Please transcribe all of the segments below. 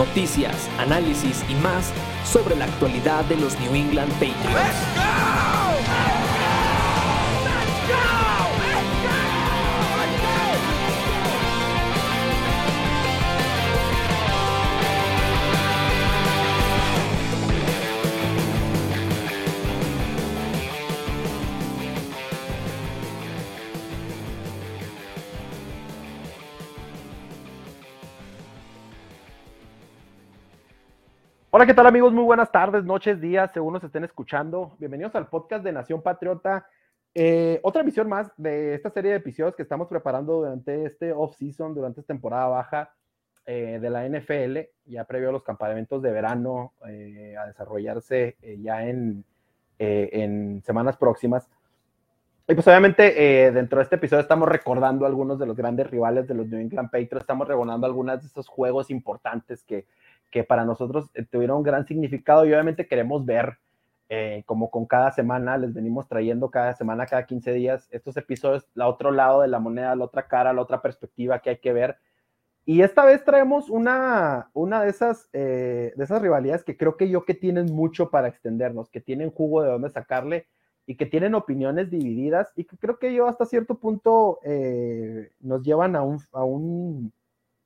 Noticias, análisis y más sobre la actualidad de los New England Patriots. Hola, ¿qué tal amigos? Muy buenas tardes, noches, días, según nos estén escuchando. Bienvenidos al podcast de Nación Patriota. Eh, otra emisión más de esta serie de episodios que estamos preparando durante este off-season, durante esta temporada baja eh, de la NFL, ya previo a los campamentos de verano eh, a desarrollarse ya en, en, semanas próximas. Y pues obviamente dentro de este episodio estamos recordando algunos de los grandes rivales de los New England Patriots, estamos recordando algunos de estos juegos importantes que que para nosotros eh, tuvieron un gran significado y obviamente queremos ver, eh, como con cada semana, les venimos trayendo cada semana, cada 15 días, estos episodios, la otro lado de la moneda, la otra cara, la otra perspectiva que hay que ver. Y esta vez traemos una, una de, esas, eh, de esas rivalidades que creo que yo que tienen mucho para extendernos, que tienen jugo de dónde sacarle y que tienen opiniones divididas y que creo que yo hasta cierto punto nos llevan a un, a un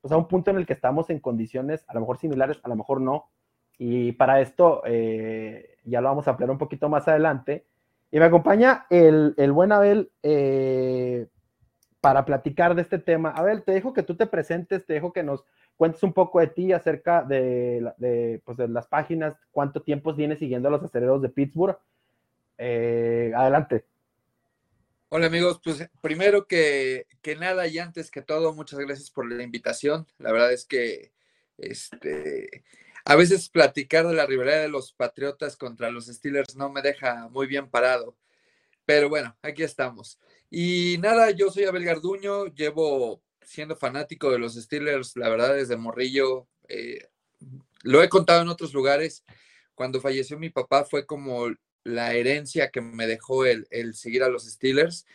pues, a un punto en el que estamos en condiciones a lo mejor similares, a lo mejor no. Y para esto eh, ya lo vamos a hablar un poquito más adelante. Y me acompaña el, el buen Abel eh, para platicar de este tema. Abel, te dejo que tú te presentes, te dejo que nos cuentes un poco de ti acerca de, de, pues de las páginas, cuánto tiempo vienes siguiendo a los aceleros de Pittsburgh. Eh, adelante. Hola amigos, pues primero que, nada y antes que todo, muchas gracias por la invitación. La verdad es que este, a veces platicar de la rivalidad de los Patriotas contra los Steelers no me deja muy bien parado. Pero bueno, aquí estamos. Y nada, yo soy Abel Garduño, llevo siendo fanático de los Steelers, la verdad, desde Morrillo. Eh, lo he contado en otros lugares. Cuando falleció mi papá fue como la herencia que me dejó el, seguir a los Steelers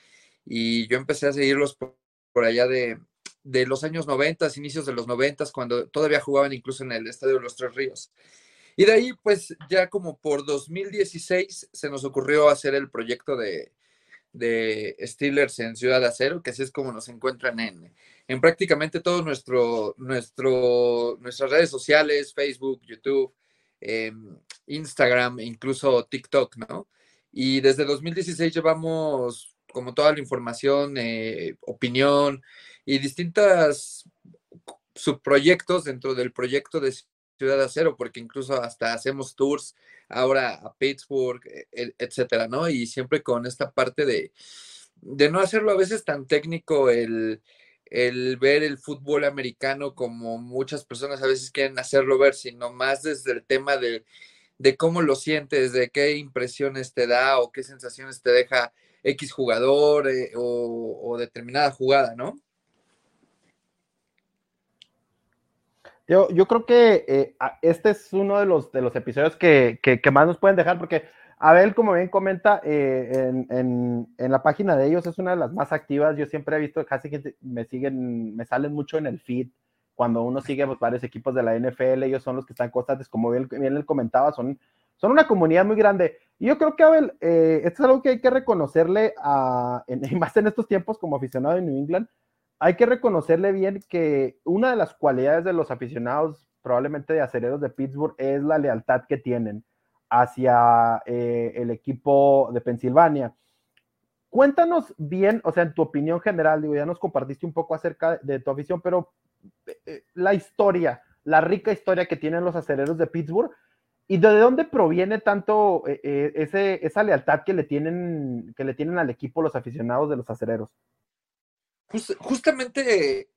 y yo empecé a seguirlos por, allá de, los años 90, inicios de los 90, cuando todavía jugaban incluso en el Estadio de los Tres Ríos. Y de ahí, pues ya como por 2016 se nos ocurrió hacer el proyecto de, Steelers en Ciudad de Acero, que así es como nos encuentran en, en prácticamente nuestro, nuestro, nuestras redes sociales, Facebook, YouTube, Em, Instagram, incluso TikTok, ¿no? Y desde 2016 llevamos como toda la información, eh, opinión y distintas subproyectos dentro del proyecto de Ciudad Acero, porque incluso hasta hacemos tours ahora a Pittsburgh, e, e, etcétera, ¿no? Y siempre con esta parte de, de no hacerlo a veces tan técnico el, el ver el fútbol americano como muchas personas a veces quieren hacerlo ver, sino más desde el tema de, cómo lo sientes, de qué impresiones te da o qué sensaciones te deja X jugador eh, o, determinada jugada, ¿no? Yo, yo creo que eh, este es uno de los, de los episodios que, que más nos pueden dejar porque Abel, como bien comenta, eh, en, la página de ellos es una de las más activas. Yo siempre he visto casi que me siguen, me salen mucho en el feed. Cuando uno sigue pues, varios equipos de la NFL, ellos son los que están constantes, como bien, él comentaba, son, una comunidad muy grande. Y yo creo que, Abel, eh, esto es algo que hay que reconocerle, a, más en estos tiempos como aficionado de New England, hay que reconocerle bien que una de las cualidades de los aficionados, probablemente de acereros de Pittsburgh, es la lealtad que tienen hacia eh, el equipo de Pensilvania. Cuéntanos bien, o sea, en tu opinión general, digo, ya nos compartiste un poco acerca de tu afición, pero eh, eh, la historia, la rica historia que tienen los aceleros de Pittsburgh y de dónde proviene tanto ese, esa lealtad que le, tienen, que le tienen al equipo los aficionados de los aceleros. justamente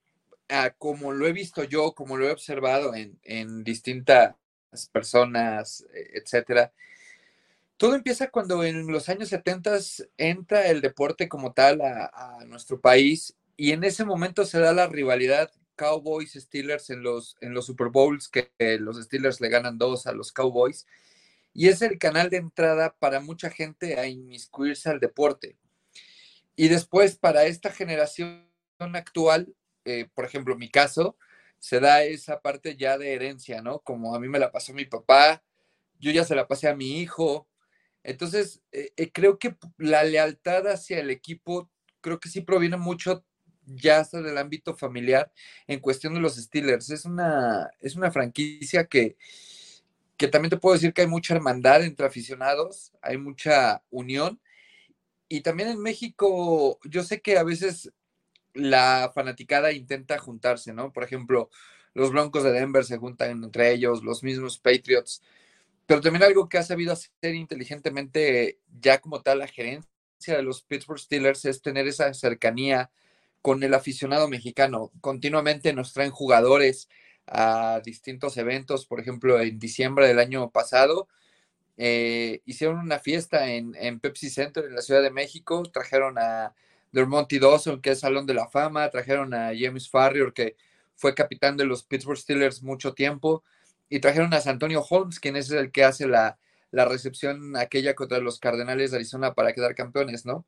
como lo he visto yo, como lo he observado en, en distintas personas, e, etcétera. Todo empieza cuando en los años 70 entra el deporte como tal a, nuestro país y en ese momento se da la rivalidad Cowboys-Steelers en los, en los Super Bowls, que los Steelers le ganan dos a los Cowboys, y es el canal de entrada para mucha gente a inmiscuirse al deporte. Y después, para esta generación actual, eh, por ejemplo, mi caso, se da esa parte ya de herencia, ¿no? Como a mí me la pasó mi papá, yo ya se la pasé a mi hijo. Entonces, eh, eh, creo que la lealtad hacia el equipo, creo que sí proviene mucho ya hasta del ámbito familiar en cuestión de los Steelers. Es una, es una franquicia que, que también te puedo decir que hay mucha hermandad entre aficionados, hay mucha unión. Y también en México, yo sé que a veces la fanaticada intenta juntarse, ¿no? Por ejemplo, los Broncos de Denver se juntan entre ellos, los mismos Patriots, pero también algo que ha sabido hacer inteligentemente ya como tal la gerencia de los Pittsburgh Steelers es tener esa cercanía con el aficionado mexicano. Continuamente nos traen jugadores a distintos eventos, por ejemplo, en diciembre del año pasado. Eh, hicieron una fiesta en, en Pepsi Center en la Ciudad de México, trajeron a Dermonty Dawson, que es Salón de la Fama, trajeron a James Farrior, que fue capitán de los Pittsburgh Steelers mucho tiempo, y trajeron a Antonio Holmes, quien es el que hace la, la recepción aquella contra los Cardenales de Arizona para quedar campeones, ¿no?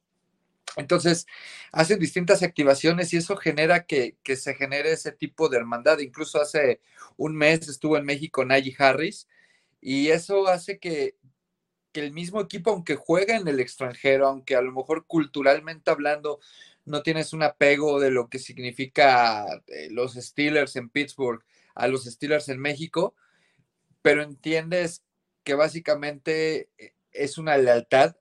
Entonces, hacen distintas activaciones y eso genera que, que, se genere ese tipo de hermandad. Incluso hace un mes estuvo en México Najee Harris y eso hace que, que el mismo equipo, aunque juega en el extranjero, aunque a lo mejor culturalmente hablando no tienes un apego de lo que significa eh, los Steelers en Pittsburgh a los Steelers en México, pero entiendes que básicamente eh, es una lealtad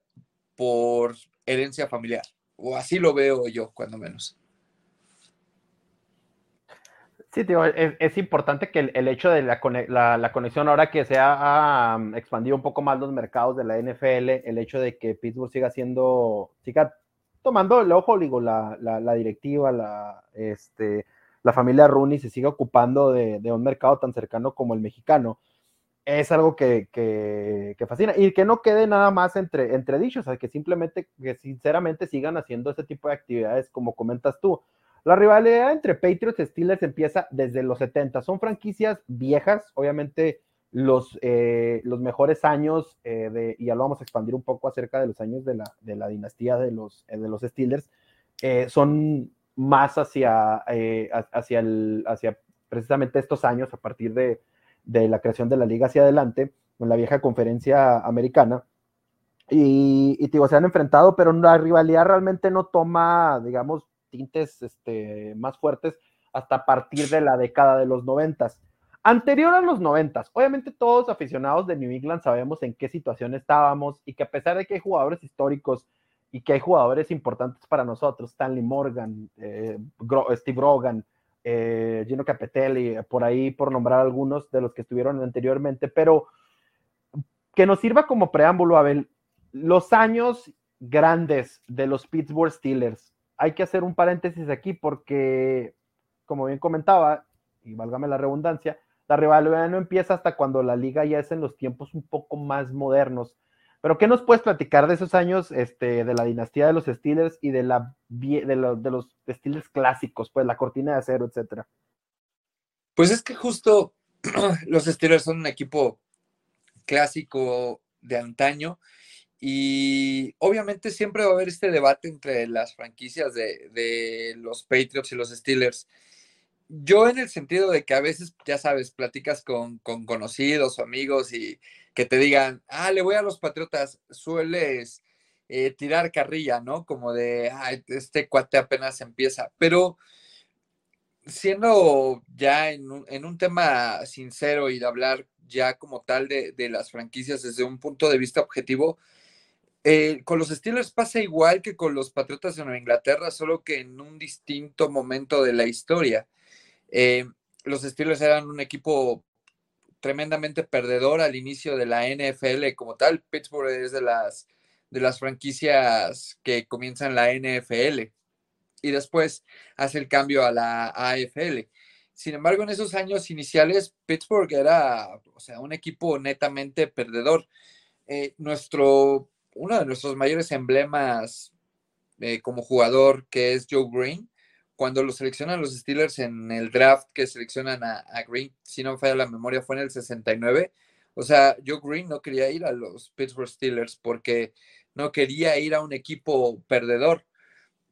por herencia familiar, o así lo veo yo, cuando menos. Sí, tío, es, importante que el, hecho de la, conexión, ahora que se ha expandido un poco más los mercados de la NFL, el hecho de que Pittsburgh siga siendo, siga tomando el ojo, digo, la, directiva, la, este, la familia Rooney se siga ocupando de, un mercado tan cercano como el mexicano, es algo que, fascina. Y que no quede nada más entre, entre dichos, o sea, que simplemente, que sinceramente sigan haciendo ese tipo de actividades como comentas tú la rivalidad entre Patriots y Steelers empieza desde los 70. Son franquicias viejas, obviamente los, eh, los mejores años, eh, de, y ya lo vamos a expandir un poco acerca de los años de la, de la dinastía de los, eh, de los Steelers, son más hacia, hacia, el, hacia precisamente estos años, a partir de, de, la creación de la liga hacia adelante, con la vieja conferencia americana. Y, y se han enfrentado, pero la rivalidad realmente no toma, digamos, tintes este, más fuertes hasta partir de la década de los noventas. Anterior a los noventas, obviamente todos aficionados de New England sabemos en qué situación estábamos y que a pesar de que hay jugadores históricos y que hay jugadores importantes para nosotros, Stanley Morgan, eh, Steve Rogan, eh, Gino Capitelli, por ahí por nombrar algunos de los que estuvieron anteriormente, pero que nos sirva como preámbulo, Abel, los años grandes de los Pittsburgh Steelers, hay que hacer un paréntesis aquí porque, como bien comentaba, y válgame la redundancia, la rivalidad no empieza hasta cuando la liga ya es en los tiempos un poco más modernos. Pero, ¿qué nos puedes platicar de esos años este, de la dinastía de los Steelers y de, la, de, los Steelers clásicos, pues la cortina de acero, etcétera? Pues es que justo los Steelers son un equipo clásico de antaño y obviamente siempre va a haber este debate entre las franquicias de, los Patriots y los Steelers. Yo en el sentido de que a veces, ya sabes, platicas con, conocidos o amigos y que te digan, ah, le voy a los Patriotas, sueles eh, tirar carrilla, ¿no? Como de, ah, este cuate apenas empieza. Pero siendo ya en un, en un tema sincero y de hablar ya como tal de, de las franquicias desde un punto de vista objetivo, eh, con los Steelers pasa igual que con los Patriotas de Nueva Inglaterra, solo que en un distinto momento de la historia. Eh, los Steelers eran un equipo tremendamente perdedor al inicio de la NFL como tal. Pittsburgh es de las, de las franquicias que comienzan la NFL y después hace el cambio a la AFL. Sin embargo, en esos años iniciales, Pittsburgh era o sea, un equipo netamente perdedor. Eh, nuestro uno de nuestros mayores emblemas eh, como jugador, que es Joe Green, cuando lo seleccionan los Steelers en el draft que seleccionan a, Green, si no me falla la memoria, fue en el 69. O sea, Joe Green no quería ir a los Pittsburgh Steelers porque no quería ir a un equipo perdedor.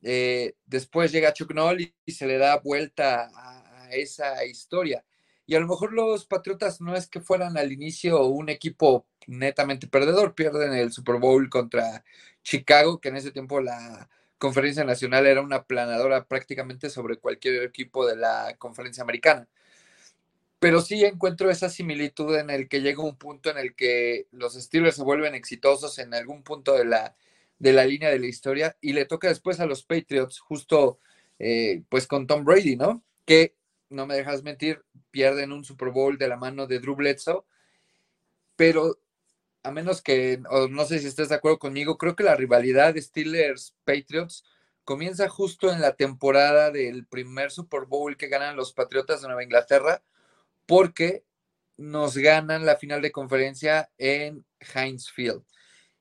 eh, después llega Chuck Noll y, se le da vuelta a, esa historia. Y a lo mejor los Patriotas no es que fueran al inicio un equipo netamente perdedor, pierden el Super Bowl contra Chicago, que en ese tiempo la conferencia nacional era una planadora prácticamente sobre cualquier equipo de la conferencia americana. Pero sí encuentro esa similitud en el que llega un punto en el que los Steelers se vuelven exitosos en algún punto de la, de la línea de la historia y le toca después a los Patriots justo eh, pues con Tom Brady, ¿no? Que, no me dejas mentir, pierden un Super Bowl de la mano de Drew Bledsoe, pero a menos que, no sé si estés de acuerdo conmigo, creo que la rivalidad de Steelers-Patriots comienza justo en la temporada del primer Super Bowl que ganan los Patriotas de Nueva Inglaterra, porque nos ganan la final de conferencia en Heinz Field.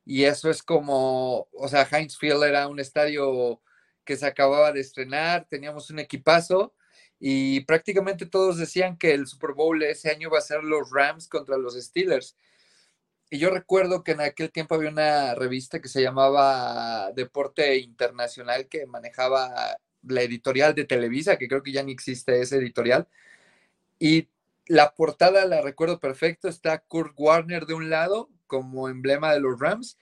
Y eso es como, o sea, Heinz Field era un estadio que se acababa de estrenar, teníamos un equipazo y prácticamente todos decían que el Super Bowl ese año va a ser los Rams contra los Steelers. Y yo recuerdo que en aquel tiempo había una revista que se llamaba Deporte Internacional que manejaba la editorial de Televisa, que creo que ya ni existe ese editorial. Y la portada la recuerdo perfecto, está Kurt Warner de un lado como emblema de los Rams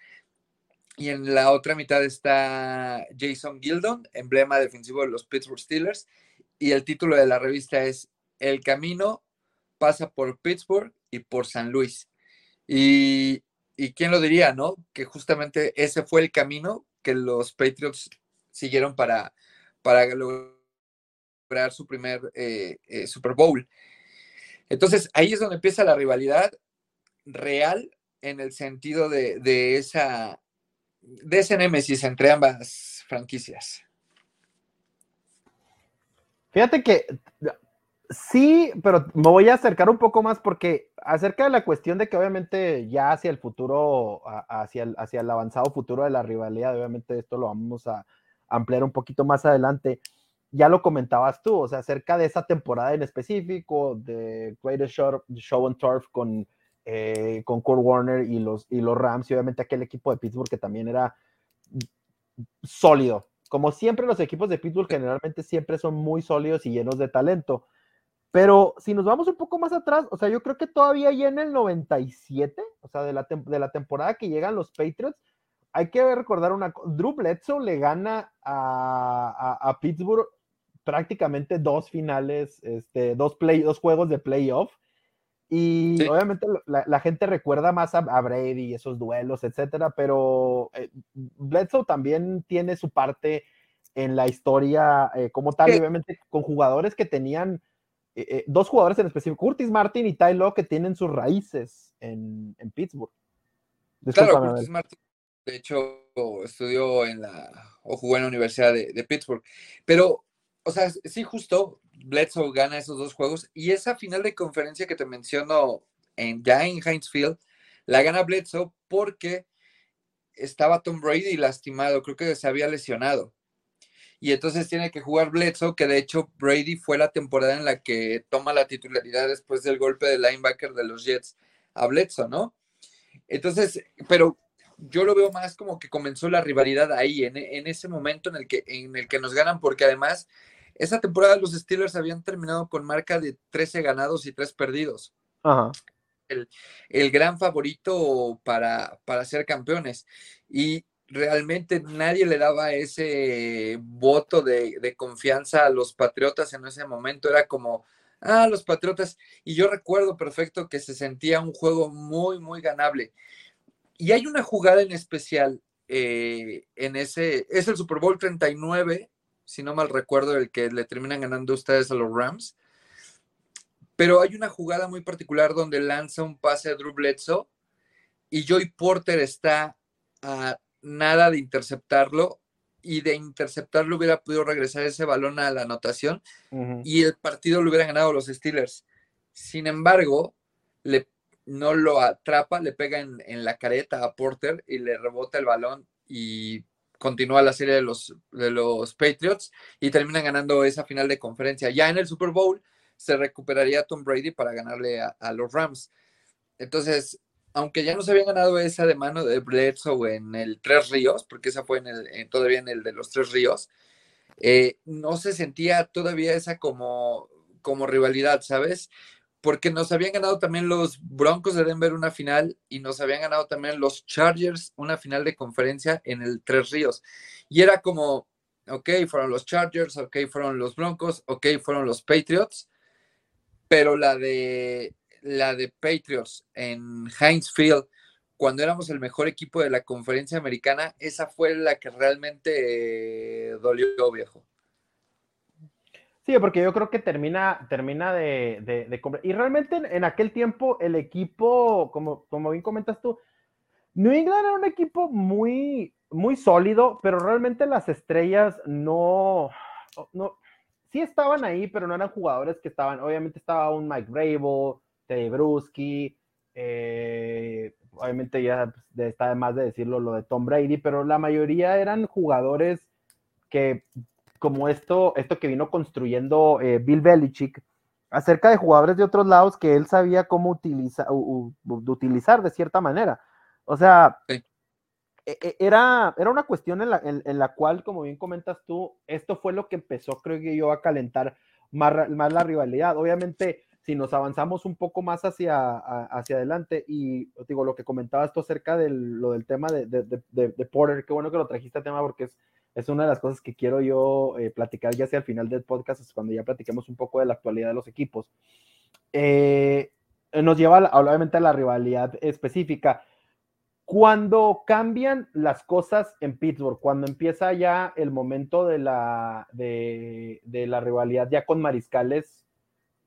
y en la otra mitad está Jason Gildon, emblema defensivo de los Pittsburgh Steelers y el título de la revista es El camino pasa por Pittsburgh y por San Luis. Y, quién lo diría, ¿no? Que justamente ese fue el camino que los Patriots siguieron para, para lograr su primer eh, eh, Super Bowl. Entonces, ahí es donde empieza la rivalidad real en el sentido de, esa de ese némesis entre ambas franquicias. Fíjate que Sí, pero me voy a acercar un poco más porque acerca de la cuestión de que obviamente ya hacia el futuro, hacia el, hacia el avanzado futuro de la rivalidad, obviamente esto lo vamos a ampliar un poquito más adelante. Ya lo comentabas tú, o sea, acerca de esa temporada en específico, de Greatest Show, Show on Turf con, eh, con Kurt Warner y los, y los Rams, y obviamente aquel equipo de Pittsburgh que también era sólido. Como siempre, los equipos de Pittsburgh generalmente siempre son muy sólidos y llenos de talento pero si nos vamos un poco más atrás, o sea, yo creo que todavía ya en el 97, o sea, de la, de la temporada que llegan los Patriots, hay que recordar una cosa, Drew Bledsoe le gana a, Pittsburgh prácticamente dos finales, este, dos, play, dos juegos de playoff. Y obviamente la, gente recuerda más a, Brady y esos duelos, etcétera, pero eh, Bledsoe también tiene su parte en la historia eh, como tal, obviamente con jugadores que tenían eh, eh, dos jugadores en específico, Curtis Martin y Ty Law, que tienen sus raíces en, Pittsburgh. claro, Curtis Martin, de hecho, estudió en la, o jugó en la Universidad de, Pittsburgh. Pero, o sea, sí, justo, Bledsoe gana esos dos juegos y esa final de conferencia que te menciono en, ya en Heinz Field, la gana Bledsoe porque estaba Tom Brady lastimado, creo que se había lesionado y entonces tiene que jugar Bledsoe, que de hecho Brady fue la temporada en la que toma la titularidad después del golpe de linebacker de los Jets a Bledsoe, ¿no? Entonces, pero yo lo veo más como que comenzó la rivalidad ahí, en, ese momento en el, que, en el que nos ganan, porque además esa temporada los Steelers habían terminado con marca de 13 ganados y 3 perdidos. El, el, gran favorito para, para ser campeones. Y realmente nadie le daba ese voto de, confianza a los Patriotas en ese momento. Era como, ah, los Patriotas. Y yo recuerdo perfecto que se sentía un juego muy, muy ganable. Y hay una jugada en especial eh, en ese, es el Super Bowl 39, si no mal recuerdo, el que le terminan ganando ustedes a los Rams. Pero hay una jugada muy particular donde lanza un pase a Drew Bledsoe y Joy Porter está a nada de interceptarlo y de interceptarlo hubiera podido regresar ese balón a la anotación y el partido lo hubieran ganado los Steelers. Sin embargo, le, no lo atrapa, le pega en, la careta a Porter y le rebota el balón y continúa la serie de los, de los Patriots y terminan ganando esa final de conferencia. Ya en el Super Bowl se recuperaría Tom Brady para ganarle a los Rams. Entonces, aunque ya no se habían ganado esa de mano de Bledsoe en el Tres Ríos, porque esa fue todavía en el de los Tres Ríos, eh, no se sentía todavía esa como, como rivalidad, ¿sabes? Porque nos habían ganado también los Broncos de Denver una final y nos habían ganado también los Chargers una final de conferencia en el Tres Ríos. Y era como, ok, fueron los Chargers, ok, fueron los Broncos, ok, fueron los Patriots, pero la de la de Patriots en Heinz Field, cuando éramos el mejor equipo de la conferencia americana, esa fue la que realmente eh, dolió, viejo. Sí, porque yo creo que termina, termina de, de, Y realmente en, aquel tiempo el equipo, como, como bien comentas tú, New England era un equipo muy, muy sólido, pero realmente las estrellas no, no, sí estaban ahí, pero no eran jugadores que estaban, obviamente estaba un Mike Rabel, Teddy Bruschi, eh, obviamente ya está de más de decirlo lo de Tom Brady, pero la mayoría eran jugadores que, como esto, esto que vino construyendo eh, Bill Belichick, acerca de jugadores de otros lados que él sabía cómo utiliza, utilizar de cierta manera. O sea, e, e, era, era una cuestión en la, en la, cual, como bien comentas tú, esto fue lo que empezó, creo que yo, a calentar más, más la rivalidad. Obviamente, si nos avanzamos un poco más hacia, hacia adelante, y digo, lo que comentabas tú acerca de lo del tema de, de, Porter, qué bueno que lo trajiste a tema porque es, es una de las cosas que quiero yo eh, platicar ya hacia el final del podcast, es cuando ya platiquemos un poco de la actualidad de los equipos. Eh, nos lleva obviamente a la rivalidad específica. Cuando cambian las cosas en Pittsburgh, cuando empieza ya el momento de la, de, la rivalidad ya con mariscales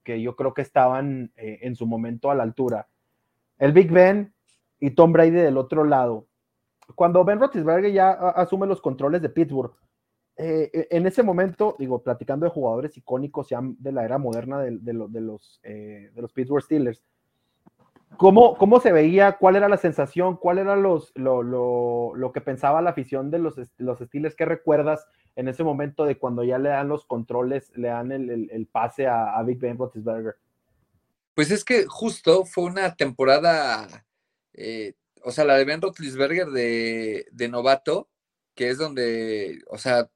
que yo creo que estaban eh, en su momento a la altura. El Big Ben y Tom Brady del otro lado. Cuando Ben Roethlisberger ya asume los controles de Pittsburgh, eh, e, en ese momento, digo, platicando de jugadores icónicos de la era moderna de, los, eh, de los Pittsburgh Steelers, ¿Cómo, ¿Cómo, se veía? ¿Cuál era la sensación? ¿Cuál era los, lo, lo, lo, que pensaba la afición de los, los Steelers? ¿Qué recuerdas en ese momento de cuando ya le dan los controles, le dan el, el, pase a, a, Big Ben Roethlisberger? Pues es que justo fue una temporada, eh, o sea, la de Ben Roethlisberger de, de, novato, que es donde, o sea,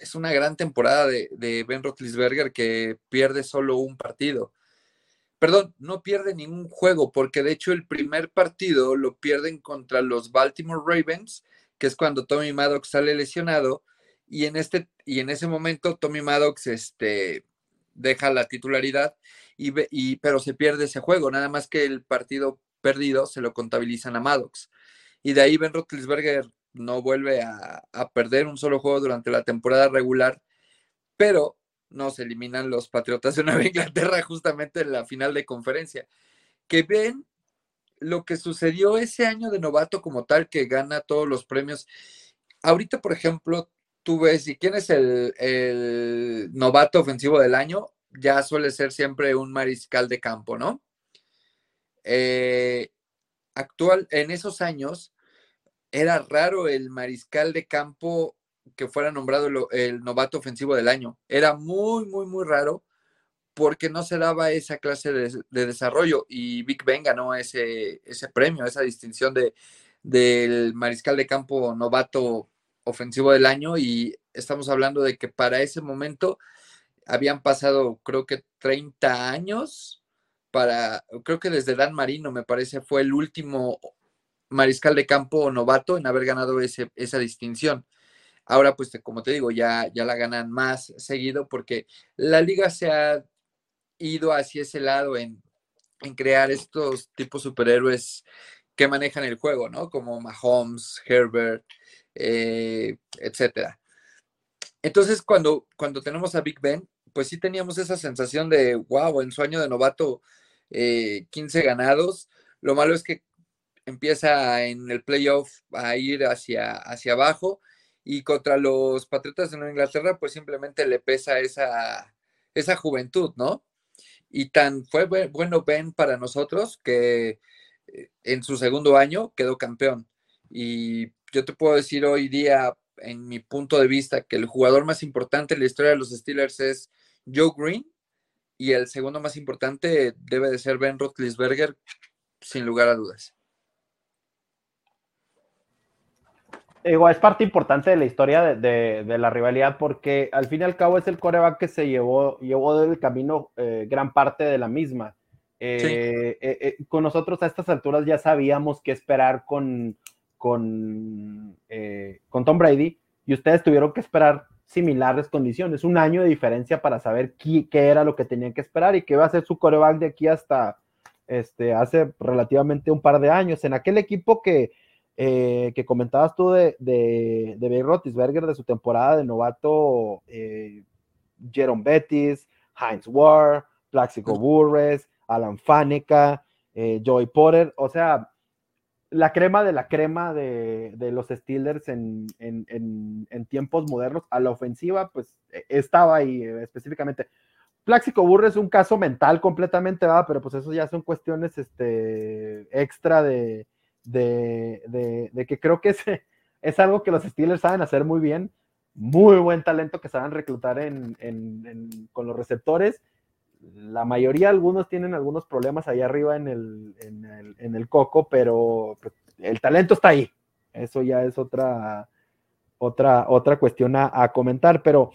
es una gran temporada de, de Ben Roethlisberger que pierde solo un partido. Perdón, no pierde ningún juego, porque de hecho el primer partido lo pierden contra los Baltimore Ravens, que es cuando Tommy Maddox sale lesionado, y en, este, y en ese momento Tommy Maddox este, deja la titularidad, y, y, pero se pierde ese juego, nada más que el partido perdido se lo contabilizan a Maddox. Y de ahí Ben Roethlisberger no vuelve a, perder un solo juego durante la temporada regular, pero nos eliminan los Patriotas de Nueva Inglaterra justamente en la final de conferencia. Que ven lo que sucedió ese año de novato como tal, que gana todos los premios. Ahorita, por ejemplo, tú ves, ¿y quién es el, novato ofensivo del año? Ya suele ser siempre un mariscal de campo, ¿no? Eh, actual, en esos años, era raro el mariscal de campo que fuera nombrado el, novato ofensivo del año. Era muy, muy, muy raro porque no se daba esa clase de, desarrollo y Big Ben ganó ese, ese premio, esa distinción de, del mariscal de campo novato ofensivo del año y estamos hablando de que para ese momento habían pasado creo que 30 años para, creo que desde Dan Marino me parece fue el último mariscal de campo novato en haber ganado ese, esa distinción. Ahora, pues, como te digo, ya, ya la ganan más seguido porque la liga se ha ido hacia ese lado en, crear estos tipos superhéroes que manejan el juego, ¿no? Como Mahomes, Herbert, eh, etcétera. Entonces, cuando, cuando tenemos a Big Ben, pues sí teníamos esa sensación de, wow, en su año de novato, 15 eh, ganados. Lo malo es que empieza en el playoff a ir hacia, hacia abajo y contra los Patriotas de Nueva Inglaterra, pues simplemente le pesa esa, esa juventud, ¿no? Y tan fue bueno Ben para nosotros que eh, en su segundo año quedó campeón. Y yo te puedo decir hoy día, en mi punto de vista, que el jugador más importante en la historia de los Steelers es Joe Green y el segundo más importante debe de ser Ben Roethlisberger, sin lugar a dudas. Digo, es parte importante de la historia de, la rivalidad porque al fin y al cabo es el coreback que se llevó, llevó del camino eh, gran parte de la misma. Eh, eh, con nosotros a estas alturas ya sabíamos qué esperar con, con, con Tom Brady y ustedes tuvieron que esperar similares condiciones, un año de diferencia para saber qué, qué era lo que tenían que esperar y qué va a ser su coreback de aquí hasta este, hace relativamente un par de años. En aquel equipo que eh, que comentabas tú de, de, de Rotisberger, de su temporada de novato, eh, Jerome Bettis, Heinz Ward, Plaxico Burres, Alan Faneca, eh, Joey Potter, o sea, la crema de la crema de, los Steelers en, tiempos modernos a la ofensiva, pues e, estaba ahí específicamente. Plaxico Burres es un caso mental completamente, ¿verdad? pero pues eso ya son cuestiones este, extra de, de, que creo que es, es, algo que los Steelers saben hacer muy bien, muy buen talento que saben reclutar con los receptores. La mayoría, algunos tienen algunos problemas ahí arriba en el, en el, coco, pero pues, el talento está ahí. Eso ya es otra, otra, otra cuestión a, comentar, pero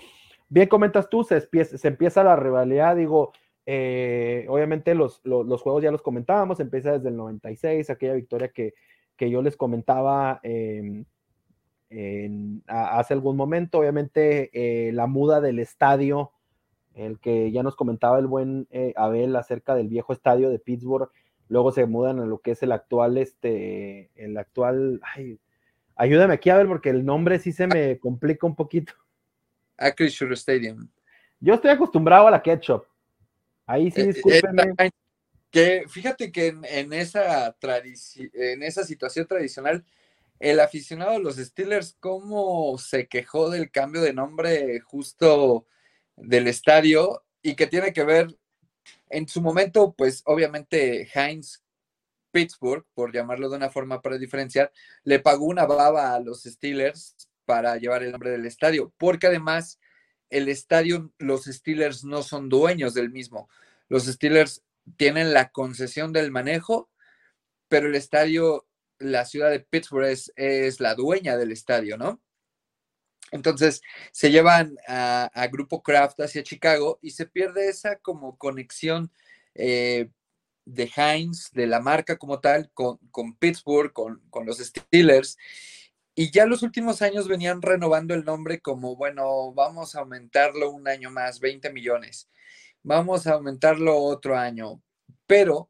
bien comentas tú, se, empieza la rivalidad, digo, eh, obviamente los, juegos ya los comentábamos, empieza desde el 96, aquella victoria que, yo les comentaba em, hace algún momento, obviamente eh, la muda del estadio, el que ya nos comentaba el buen eh, Abel acerca del viejo estadio de Pittsburgh, luego se mudan a lo que es el actual, este, el actual, ay, ayúdame aquí Abel porque el nombre sí se me complica un poquito. Acrisure Stadium. Yo estoy acostumbrado a la ketchup. Ahí sí, eh, discúlpeme. Que fíjate que en, esa en esa situación tradicional, el aficionado de los Steelers, ¿cómo se quejó del cambio de nombre justo del estadio? Y que tiene que ver, en su momento, pues obviamente Heinz Pittsburgh, por llamarlo de una forma para diferenciar, le pagó una baba a los Steelers para llevar el nombre del estadio, porque además el estadio, los Steelers no son dueños del mismo. Los Steelers tienen la concesión del manejo, pero el estadio, la ciudad de Pittsburgh es, la dueña del estadio, ¿no? Entonces se llevan a, Grupo Kraft hacia Chicago y se pierde esa como conexión eh, de Heinz, de la marca como tal, con, Pittsburgh, con, con, los Steelers. Y ya los últimos años venían renovando el nombre como, bueno, vamos a aumentarlo un año más, 20 millones. Vamos a aumentarlo otro año. Pero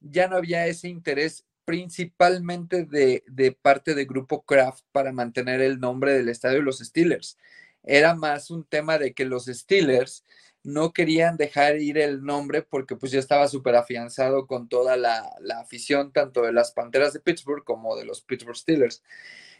ya no había ese interés principalmente de, parte de Grupo Kraft para mantener el nombre del estadio de los Steelers. Era más un tema de que los Steelers no querían dejar ir el nombre porque pues ya estaba súper afianzado con toda la, afición tanto de las Panteras de Pittsburgh como de los Pittsburgh Steelers.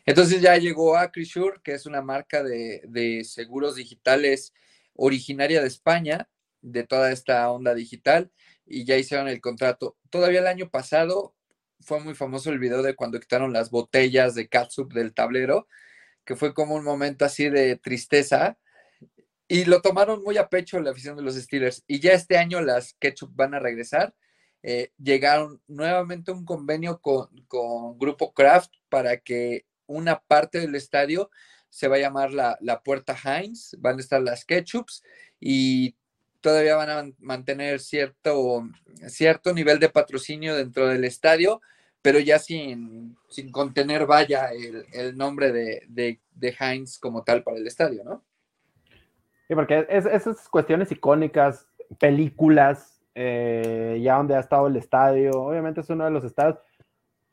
Entonces ya llegó Acrisure, que es una marca de, seguros digitales originaria de España, de toda esta onda digital, y ya hicieron el contrato. Todavía el año pasado fue muy famoso el video de cuando quitaron las botellas de catsup del tablero, que fue como un momento así de tristeza. Y lo tomaron muy a pecho la afición de los Steelers. Y ya este año las ketchup van a regresar. Eh, llegaron nuevamente un convenio con, con Grupo Kraft para que una parte del estadio se va a llamar la, Puerta Heinz, van a estar las ketchups y todavía van a mantener cierto, cierto nivel de patrocinio dentro del estadio, pero ya sin, sin contener, vaya, el, nombre de, de, Heinz como tal para el estadio, ¿no? Sí, porque esas cuestiones icónicas, películas, eh, ya donde ha estado el estadio, obviamente es uno de los estadios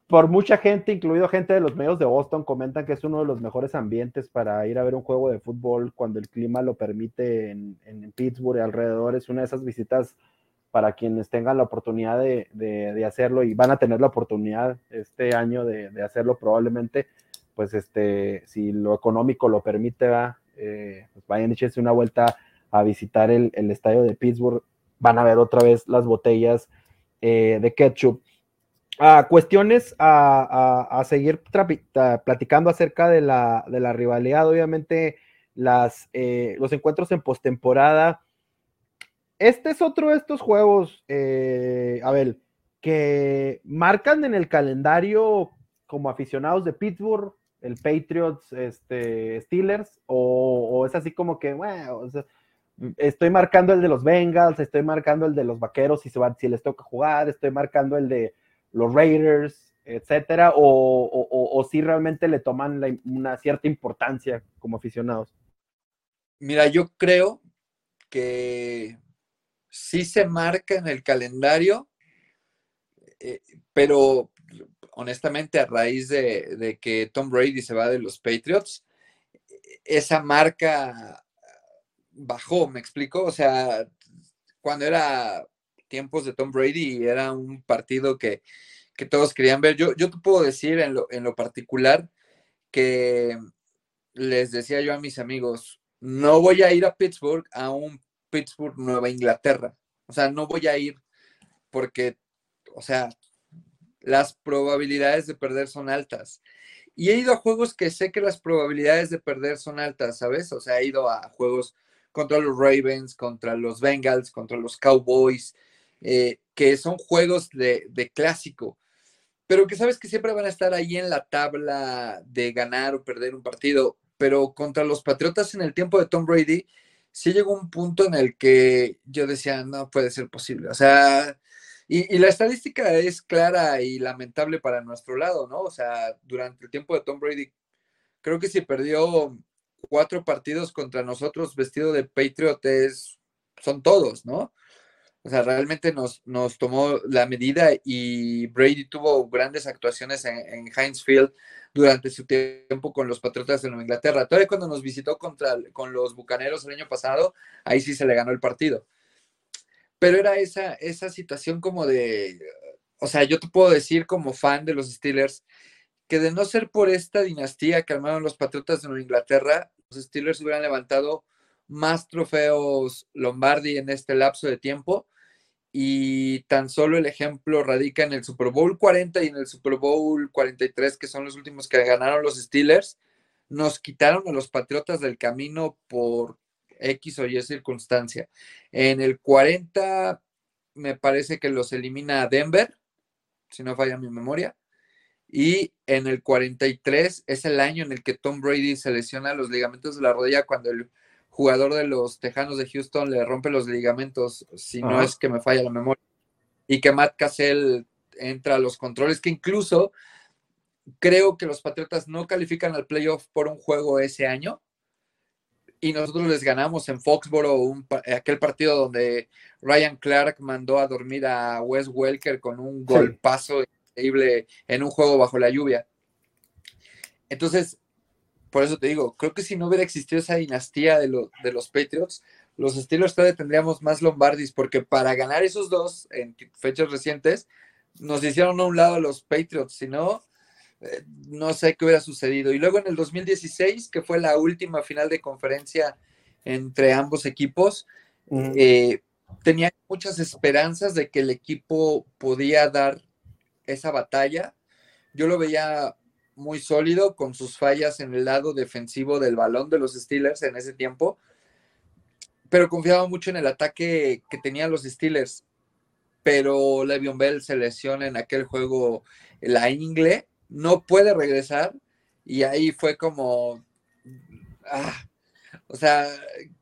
por mucha gente, incluido gente de los medios de Boston, comentan que es uno de los mejores ambientes para ir a ver un juego de fútbol cuando el clima lo permite en, Pittsburgh y alrededor. Es una de esas visitas para quienes tengan la oportunidad de, hacerlo y van a tener la oportunidad este año de, hacerlo probablemente, pues este, si lo económico lo permite, va, eh, pues vayan, échense una vuelta a visitar el, estadio de Pittsburgh, van a ver otra vez las botellas eh, de ketchup cuestiones a, seguir platicando acerca de la, rivalidad, obviamente las, eh, los encuentros en postemporada. Este es otro de estos juegos, eh, Abel, que marcan en el calendario como aficionados de Pittsburgh el Patriots este, Steelers, o, es así como que, bueno, estoy marcando el de los Bengals, estoy marcando el de los Vaqueros si, se va, si les toca jugar, estoy marcando el de los Raiders, etcétera, o, si realmente le toman una cierta importancia como aficionados. Mira, yo creo que sí se marca en el calendario, eh, pero honestamente a raíz de, que Tom Brady se va de los Patriots, esa marca bajó, ¿me explico? O sea, cuando era tiempos de Tom Brady era un partido que, todos querían ver. Yo, yo te puedo decir en lo, en lo particular que les decía yo a mis amigos, no voy a ir a Pittsburgh a un Pittsburgh Nueva Inglaterra. O sea, no voy a ir porque, o sea, las probabilidades de perder son altas. Y he ido a juegos que sé que las probabilidades de perder son altas, ¿sabes? O sea, he ido a juegos contra los Ravens, contra los Bengals, contra los Cowboys, eh, que son juegos de, clásico, pero que sabes que siempre van a estar ahí en la tabla de ganar o perder un partido. Pero contra los Patriotas en el tiempo de Tom Brady, sí llegó un punto en el que yo decía, no puede ser posible. O sea, y, la estadística es clara y lamentable para nuestro lado, ¿no? O sea, durante el tiempo de Tom Brady, creo que si perdió cuatro partidos contra nosotros vestido de Patriots, son todos, ¿no? O sea, realmente nos, nos tomó la medida y Brady tuvo grandes actuaciones en, en Heinz Field durante su tiempo con los Patriotas de Nueva Inglaterra. Todavía cuando nos visitó contra, con los Bucaneros el año pasado, ahí sí se le ganó el partido. Pero era esa, esa situación como de, o sea, yo te puedo decir como fan de los Steelers, que de no ser por esta dinastía que armaron los Patriotas de Nueva Inglaterra, los Steelers hubieran levantado más trofeos Lombardi en este lapso de tiempo y tan solo el ejemplo radica en el Super Bowl 40 y en el Super Bowl 43, que son los últimos que ganaron los Steelers. Nos quitaron a los Patriotas del camino por X o Y circunstancia. En el 40 me parece que los elimina Denver, si no falla mi memoria. Y en el 43 es el año en el que Tom Brady se lesiona los ligamentos de la rodilla cuando el jugador de los Tejanos de Houston le rompe los ligamentos, si no es que me falla la memoria, y que Matt Cassell entra a los controles, que incluso creo que los Patriotas no califican al playoff por un juego ese año, y nosotros les ganamos en Foxboro aquel partido donde Ryan Clark mandó a dormir a Wes Welker con un golpazo increíble en un juego bajo la lluvia. Entonces, por eso te digo, creo que si no hubiera existido esa dinastía de, los Patriots, los Steelers todavía tendríamos más Lombardis, porque para ganar esos dos en fechas recientes, nos hicieron a un lado los Patriots, si no, eh, no sé qué hubiera sucedido. Y luego en el 2016, que fue la última final de conferencia entre ambos equipos, eh, tenía muchas esperanzas de que el equipo podía dar esa batalla. Yo lo veía muy sólido con sus fallas en el lado defensivo del balón de los Steelers en ese tiempo, pero confiaba mucho en el ataque que tenían los Steelers. Pero Le'Veon Bell se lesiona en aquel juego la ingle, no puede regresar y ahí fue como, ah, o sea,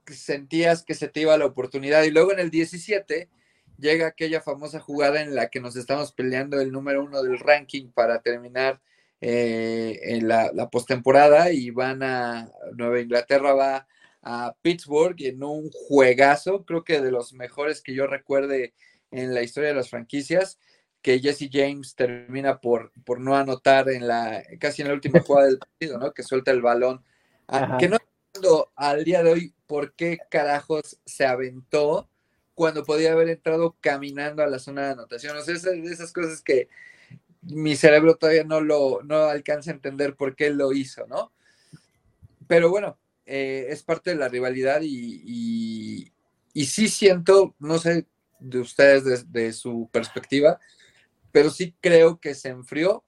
sentías que se te iba la oportunidad. Y luego en el 17 llega aquella famosa jugada en la que nos estamos peleando el número uno del ranking para terminar eh, en la, la postemporada y van a Nueva Inglaterra, va a Pittsburgh en un juegazo, creo que de los mejores que yo recuerde en la historia de las franquicias, que Jesse James termina por, por no anotar en la, casi en la última jugada del partido, ¿no? Que suelta el balón. Ah, que no entiendo al día de hoy por qué carajos se aventó cuando podía haber entrado caminando a la zona de anotación. O sea, esas, esas cosas que, mi cerebro todavía no lo no alcanza a entender por qué lo hizo, ¿no? Pero bueno, eh, es parte de la rivalidad y, y, sí siento, no sé de ustedes de, su perspectiva, pero sí creo que se enfrió.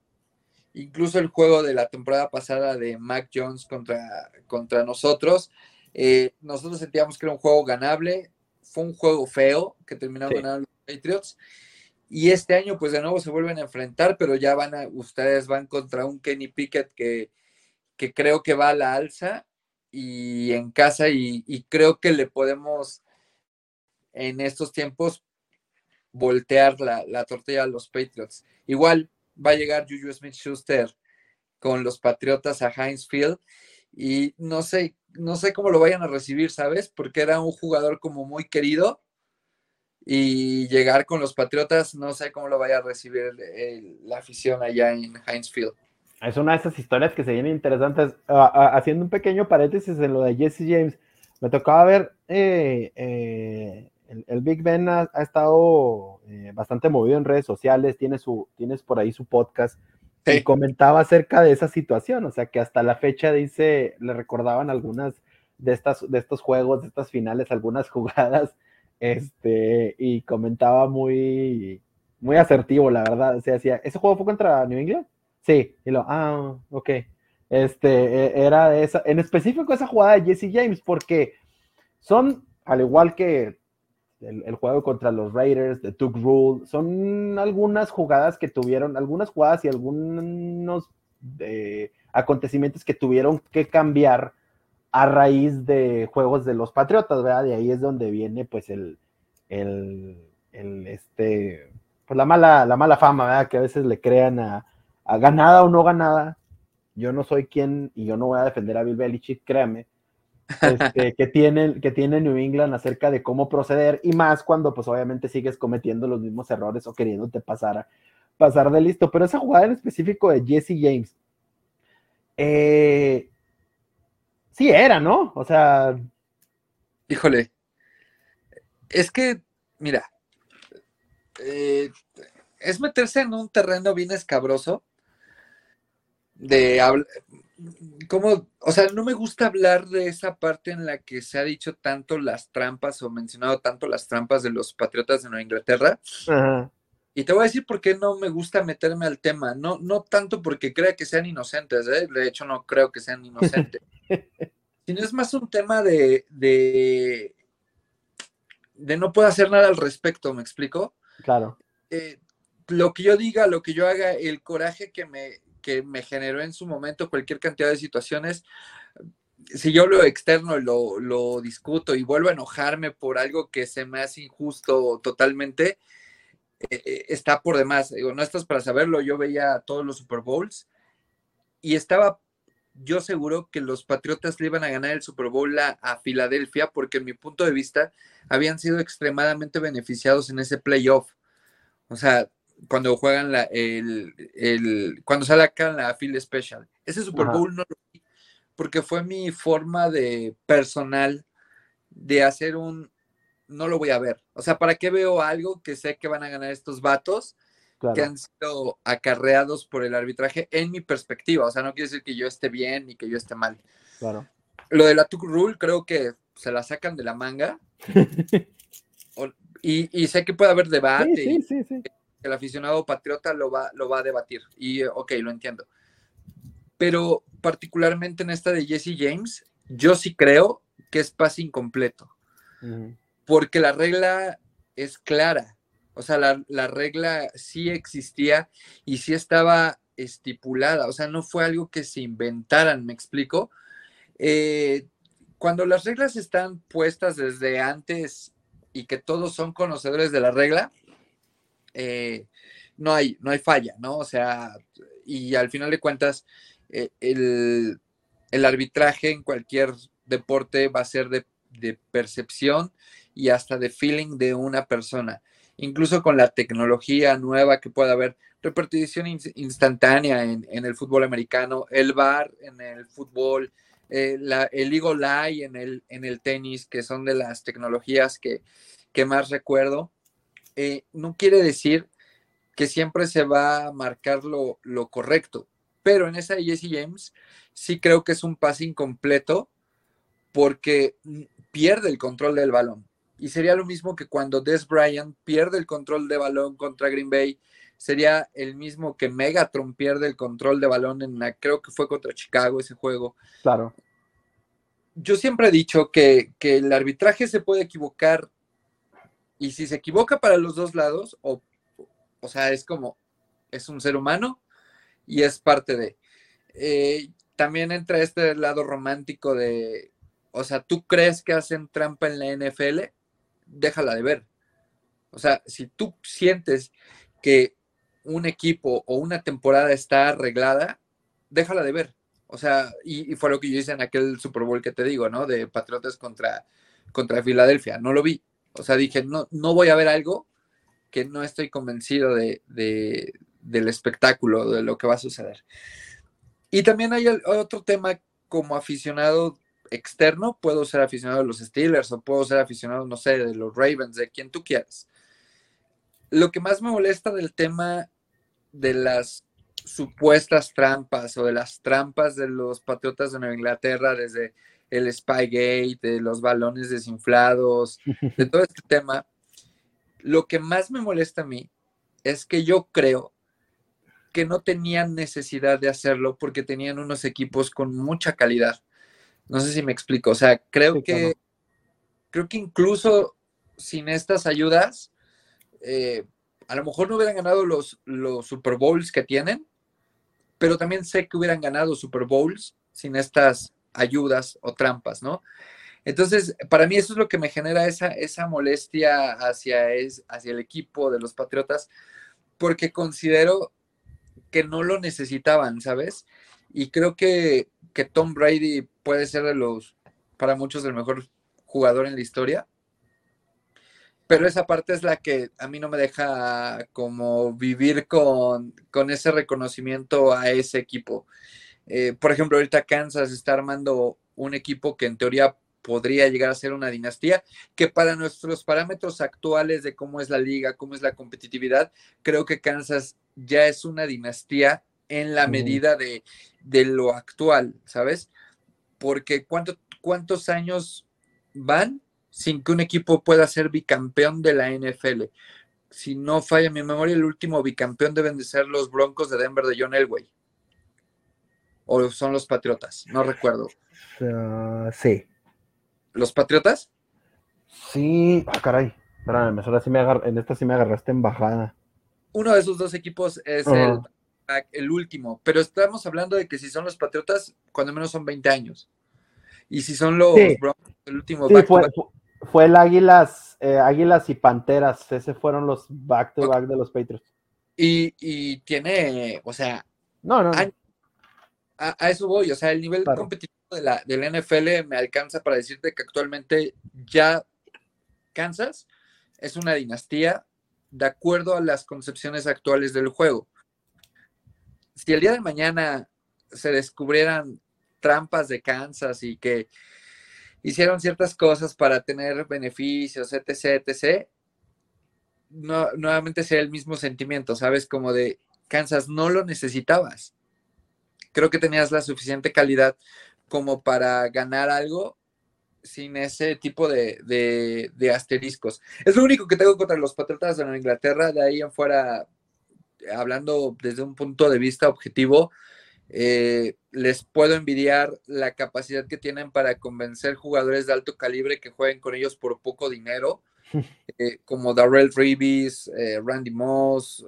Incluso el juego de la temporada pasada de Mac Jones contra, contra nosotros, eh, nosotros sentíamos que era un juego ganable, fue un juego feo que terminaron ganando los Patriots y este año, pues de nuevo se vuelven a enfrentar, pero ya van a, ustedes van contra un Kenny Pickett que, creo que va a la alza y en casa y, creo que le podemos en estos tiempos voltear la, la, tortilla a los Patriots. Igual va a llegar Juju Smith Schuster con los Patriotas a Heinz Field y no sé, no sé cómo lo vayan a recibir, ¿sabes? Porque era un jugador como muy querido y llegar con los Patriotas, no sé cómo lo vaya a recibir la afición allá en Heinz Field. Es una de esas historias que se vienen interesantes. Ah, ah, haciendo un pequeño paréntesis en lo de Jesse James, me tocaba ver, eh, eh, el, Big Ben ha, estado eh, bastante movido en redes sociales, tiene su, tienes por ahí su podcast, y comentaba acerca de esa situación, o sea que hasta la fecha dice, le recordaban algunas de, estas, de estos juegos, de estas finales, algunas jugadas, este, y comentaba muy, muy asertivo, la verdad, o sea, decía, ¿ese juego fue contra New England? Sí, y lo, ah, ok. Este, e, era esa, en específico esa jugada de Jesse James, porque son, al igual que el, juego contra los Raiders, de Took Rule, son algunas jugadas que tuvieron, algunas jugadas y algunos eh, acontecimientos que tuvieron que cambiar a raíz de juegos de los Patriotas, ¿verdad? De ahí es donde viene, pues, el, el, el este, pues la mala, la mala fama, ¿verdad? Que a veces le crean a, ganada o no ganada, yo no soy quien y yo no voy a defender a Bill Belichick, créame, este, que, tiene, que tiene New England acerca de cómo proceder y más cuando pues obviamente sigues cometiendo los mismos errores o queriéndote pasar, pasar de listo. Pero esa jugada en específico de Jesse James, eh, sí era, ¿no? O sea... Híjole, es que, mira, eh, es meterse en un terreno bien escabroso de como, o sea, no me gusta hablar de esa parte en la que se ha dicho tanto las trampas o mencionado tanto las trampas de los patriotas de Nueva Inglaterra. Y te voy a decir por qué no me gusta meterme al tema. No, no tanto porque crea que sean inocentes, ¿eh? de hecho no creo que sean inocentes. sino es más un tema de, de, de no puedo hacer nada al respecto, ¿me explico? Claro. Eh, lo que yo diga, lo que yo haga, el coraje que me, que me generó en su momento cualquier cantidad de situaciones, si yo lo externo lo, lo, discuto y vuelvo a enojarme por algo que se me hace injusto totalmente, eh, eh, está por demás. Digo, no estás para saberlo, yo veía todos los Super Bowls y estaba yo seguro que los Patriotas le iban a ganar el Super Bowl a, a, Filadelfia porque en mi punto de vista habían sido extremadamente beneficiados en ese playoff. O sea, cuando juegan la, el, el, cuando sale acá la Field Special. Ese Super Bowl no lo vi porque fue mi forma de personal de hacer un, no lo voy a ver. O sea, ¿para qué veo algo que sé que van a ganar estos vatos que han sido acarreados por el arbitraje en mi perspectiva? O sea, no quiere decir que yo esté bien ni que yo esté mal. Claro. Lo de la Tuck Rule creo que se la sacan de la manga. y, y, sé que puede haber debate. Sí, sí, sí, el aficionado patriota lo va, lo va a debatir. Y ok, lo entiendo. Pero particularmente en esta de Jesse James, yo sí creo que es pase incompleto. Porque la regla es clara. O sea, la, regla sí existía y sí estaba estipulada. O sea, no fue algo que se inventaran, ¿me explico? Eh, cuando las reglas están puestas desde antes y que todos son conocedores de la regla, eh, no, hay, no hay falla, ¿no? O sea, y al final de cuentas, eh, el, arbitraje en cualquier deporte va a ser de, percepción y hasta de feeling de una persona. Incluso con la tecnología nueva que pueda haber, repartición instantánea en, el fútbol americano, el VAR en el fútbol, eh, el Eagle Eye en el, en el tenis, que son de las tecnologías que, más recuerdo. Eh, no quiere decir que siempre se va a marcar lo, correcto, pero en esa Jesse James sí creo que es un pase incompleto porque pierde el control del balón. Y sería lo mismo que cuando Des Bryant pierde el control de balón contra Green Bay, sería el mismo que Megatron pierde el control de balón en la, creo que fue contra Chicago ese juego. Claro. Yo siempre he dicho que, que el arbitraje se puede equivocar y si se equivoca para los dos lados, o, sea, es como, es un ser humano y es parte de. Eh, también entra este lado romántico de, o sea, ¿tú crees que hacen trampa en la NFL? Déjala de ver. O sea, si tú sientes que un equipo o una temporada está arreglada, déjala de ver. O sea, y, fue lo que yo hice en aquel Super Bowl que te digo, ¿no? De Patriotas contra, contra Filadelfia. No lo vi. O sea, dije, no, no voy a ver algo que no estoy convencido de, del espectáculo, de lo que va a suceder. Y también hay otro tema como aficionado externo, puedo ser aficionado de los Steelers o puedo ser aficionado, no sé, de los Ravens, de quien tú quieras. Lo que más me molesta del tema de las supuestas trampas o de las trampas de los Patriotas de Nueva Inglaterra desde el Spygate, de los balones desinflados, de todo este tema, lo que más me molesta a mí es que yo creo que no tenían necesidad de hacerlo porque tenían unos equipos con mucha calidad. No sé si me explico, o sea, creo que creo que incluso sin estas ayudas eh, a lo mejor no hubieran ganado los, los Super Bowls que tienen, pero también sé que hubieran ganado Super Bowls sin estas ayudas o trampas, ¿no? Entonces, para mí eso es lo que me genera esa, esa molestia hacia, es, hacia el equipo de los Patriotas, porque considero que no lo necesitaban, ¿sabes? Y creo que, que Tom Brady puede ser de los, para muchos, el mejor jugador en la historia pero esa parte es la que a mí no me deja como vivir con, ese reconocimiento a ese equipo. Eh, por ejemplo, ahorita Kansas está armando un equipo que en teoría podría llegar a ser una dinastía, que para nuestros parámetros actuales de cómo es la liga, cómo es la competitividad, creo que Kansas ya es una dinastía en la medida de, lo actual, ¿sabes? Porque ¿cuántos años van sin que un equipo pueda ser bicampeón de la NFL. Si no falla mi memoria, el último bicampeón deben de ser los Broncos de Denver de John Elway. O son los Patriotas, no recuerdo. Ah, sí. ¿Los Patriotas? Sí, ah, caray. Espérame, sí me en esta sí me agarraste en bajada. Uno de esos dos equipos es el, el, último, pero estamos hablando de que si son los Patriotas, cuando menos son 20 años. Y si son los Broncos, el último fue el Águilas, eh, Águilas y Panteras. Ese fueron los back to back de los Patriots. Y, tiene, o sea, no, no, A, eso voy. O sea, el nivel competitivo de la, del NFL me alcanza para decirte que actualmente ya Kansas es una dinastía de acuerdo a las concepciones actuales del juego. Si el día de mañana se descubrieran trampas de Kansas y que hicieron ciertas cosas para tener beneficios, etc., etc., no, nuevamente sea el mismo sentimiento, ¿sabes? Como de Kansas, no lo necesitabas. Creo que tenías la suficiente calidad como para ganar algo sin ese tipo de, de, asteriscos. Es lo único que tengo contra los Patriotas de Inglaterra, de ahí en fuera, hablando desde un punto de vista objetivo, eh, les puedo envidiar la capacidad que tienen para convencer jugadores de alto calibre que jueguen con ellos por poco dinero, eh, como Darrell Reeves, eh, Randy Moss,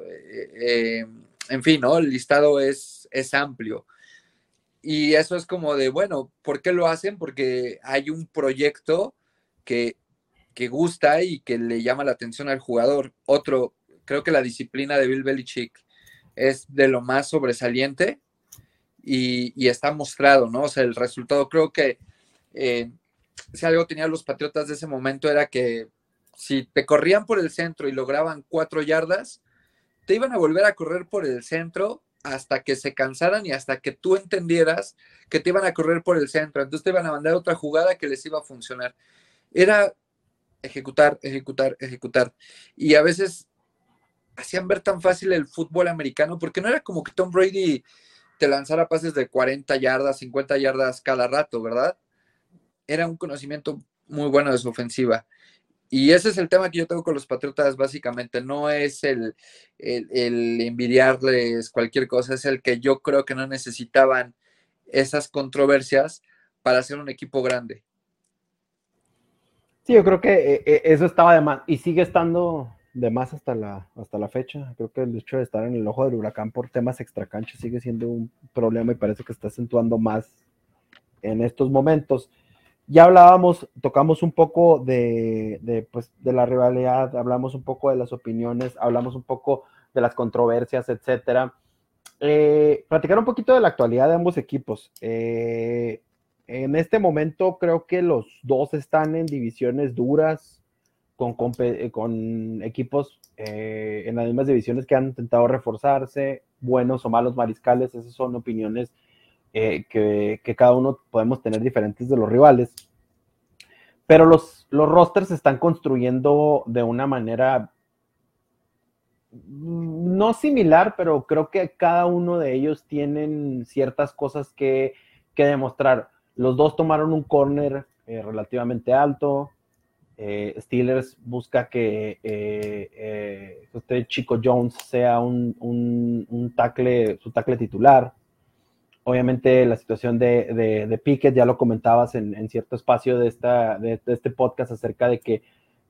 en fin, ¿no? El listado es, es amplio. Y eso es como de, bueno, ¿por qué lo hacen? Porque hay un proyecto que, que gusta y que le llama la atención al jugador. Otro, creo que la disciplina de Bill Belichick es de lo más sobresaliente y, está mostrado, ¿no? O sea, el resultado creo que eh, si algo tenían los Patriotas de ese momento era que si te corrían por el centro y lograban cuatro yardas, te iban a volver a correr por el centro hasta que se cansaran y hasta que tú entendieras que te iban a correr por el centro. Entonces te iban a mandar otra jugada que les iba a funcionar. Era ejecutar, ejecutar, ejecutar. Y a veces hacían ver tan fácil el fútbol americano porque no era como que Tom Brady te lanzara pases de 40 yardas, 50 yardas cada rato, ¿verdad? Era un conocimiento muy bueno de su ofensiva. Y ese es el tema que yo tengo con los Patriotas, básicamente. No es el, el, envidiarles cualquier cosa, es el que yo creo que no necesitaban esas controversias para ser un equipo grande. Sí, yo creo que eh, eh, eso estaba de más y sigue estando de más hasta la, hasta la fecha. Creo que el hecho de estar en el ojo del huracán por temas extracancha sigue siendo un problema y parece que está acentuando más en estos momentos. Ya hablábamos, tocamos un poco de, pues, de la rivalidad, hablamos un poco de las opiniones, hablamos un poco de las controversias, etcétera. Eh, platicar un poquito de la actualidad de ambos equipos. Eh, en este momento creo que los dos están en divisiones duras, con, con equipos eh, en las mismas divisiones que han intentado reforzarse, buenos o malos mariscales, esas son opiniones eh, que, cada uno podemos tener diferentes de los rivales. Pero los, los rosters se están construyendo de una manera mm, no similar, pero creo que cada uno de ellos tienen ciertas cosas que, demostrar. Los dos tomaron un corner eh, relativamente alto. Eh, Steelers busca que este Chico Jones sea un, un, un tackle, su tackle titular. Obviamente la situación de, de, Pickett, ya lo comentabas en, cierto espacio de, esta, de, este podcast acerca de que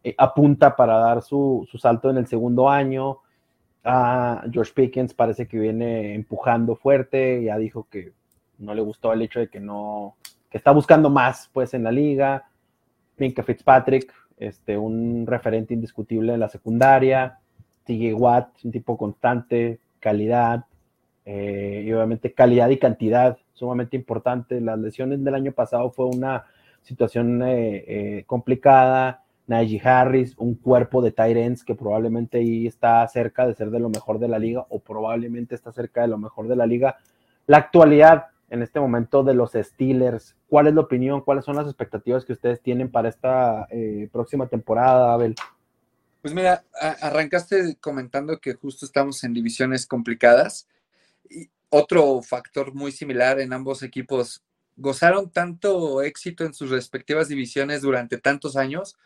eh, apunta para dar su, salto en el segundo año. Ah, George Pickens parece que viene empujando fuerte, ya dijo que no le gustó el hecho de que no, que está buscando más pues en la liga. Minka Fitzpatrick, este, un referente indiscutible en la secundaria. TJ Watt, un tipo constante, calidad. Eh, y obviamente calidad y cantidad sumamente importante. Las lesiones del año pasado fue una situación eh, eh, complicada. Najee Harris, un cuerpo de tight que probablemente ahí está cerca de ser de lo mejor de la liga o probablemente está cerca de lo mejor de la liga. La actualidad en este momento de los Steelers, ¿cuál es la opinión? ¿Cuáles son las expectativas que ustedes tienen para esta próxima temporada, Abel? Pues mira, arrancaste comentando que justo estamos en divisiones complicadas otro factor muy similar en ambos equipos, gozaron tanto éxito en sus respectivas divisiones durante tantos años.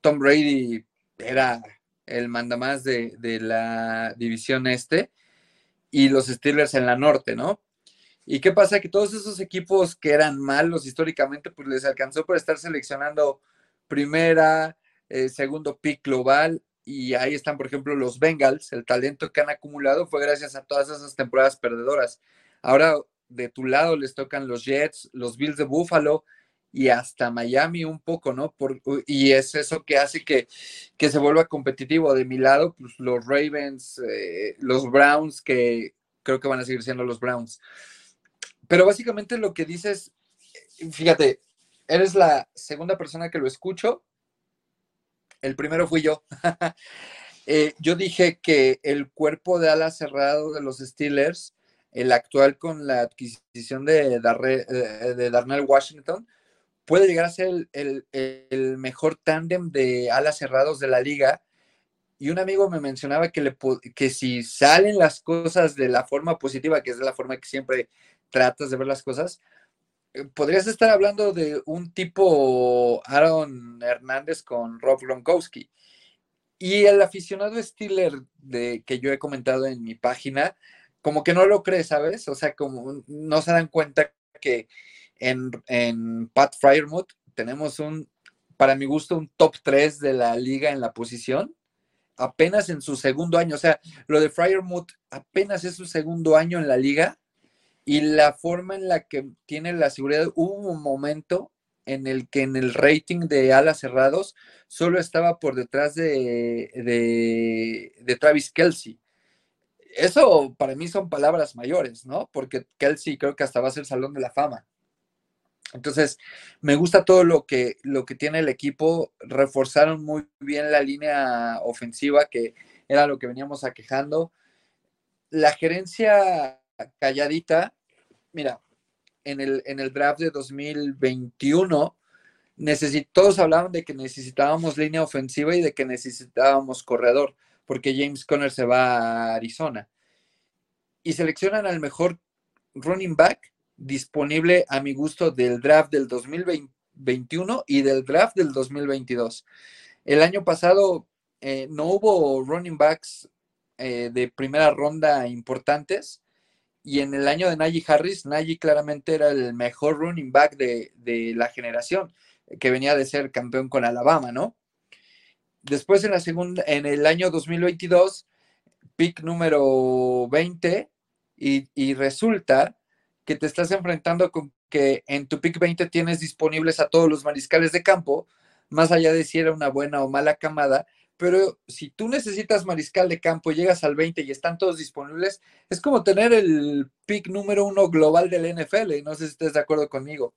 Tom Brady era el mandamás de, de la división este y los Steelers en la norte, ¿no? ¿Y qué pasa? Que todos esos equipos que eran malos históricamente, pues les alcanzó por estar seleccionando primera, eh, segundo pick global y ahí están, por ejemplo, los Bengals, el talento que han acumulado fue gracias a todas esas temporadas perdedoras. Ahora de tu lado les tocan los Jets, los Bills de Buffalo y hasta Miami un poco, ¿no? Y es eso que hace que, que, se vuelva competitivo. De mi lado, pues los Ravens, eh, los Browns, que creo que van a seguir siendo los Browns. Pero básicamente lo que dices, fíjate, eres la segunda persona que lo escucho el primero fui yo. Eh, yo dije que el cuerpo de ala cerrado de los Steelers, el actual con la adquisición de, eh, Darnell Washington, puede llegar a ser el, mejor tándem de alas cerrados de la liga. Y un amigo me mencionaba que, le, que si salen las cosas de la forma positiva, que es la forma que siempre tratas de ver las cosas, eh, podrías estar hablando de un tipo Aaron Hernández con Rob Gronkowski. Y el aficionado Steeler de, que yo he comentado en mi página, como que no lo cree, ¿sabes? O sea, como no se dan cuenta que en, en Pat Fryermuth tenemos un, para mi gusto, un top 3 de la liga en la posición, apenas en su segundo año. O sea, lo de Fryermuth apenas es su segundo año en la liga y la forma en la que tiene la seguridad, hubo un momento en el que en el rating de alas cerrados solo estaba por detrás de, de, Travis Kelsey. Eso para mí son palabras mayores, ¿no? Porque Kelsey creo que hasta va a ser Salón de la Fama. Entonces, me gusta todo lo que, lo que tiene el equipo. Reforzaron muy bien la línea ofensiva, que era lo que veníamos aquejando. La gerencia calladita mira, en el, en el draft de 2021, todos hablaban de que necesitábamos línea ofensiva y de que necesitábamos corredor, porque James Conner se va a Arizona. Y seleccionan al mejor running back disponible a mi gusto del draft del 2021 y del draft del 2022. El año pasado eh, no hubo running backs eh, de primera ronda importantes y en el año de Najee Harris, Najee claramente era el mejor running back de, la generación, que venía de ser campeón con Alabama, ¿no? después en la segunda, en el año 2022, pick número 20, y, y resulta que te estás enfrentando con que en tu pick 20 tienes disponibles a todos los mariscales de campo, más allá de si era una buena o mala camada, pero si tú necesitas mariscal de campo, llegas al 20 y están todos disponibles, es como tener el pick número uno global del NFL, no sé si estés de acuerdo conmigo.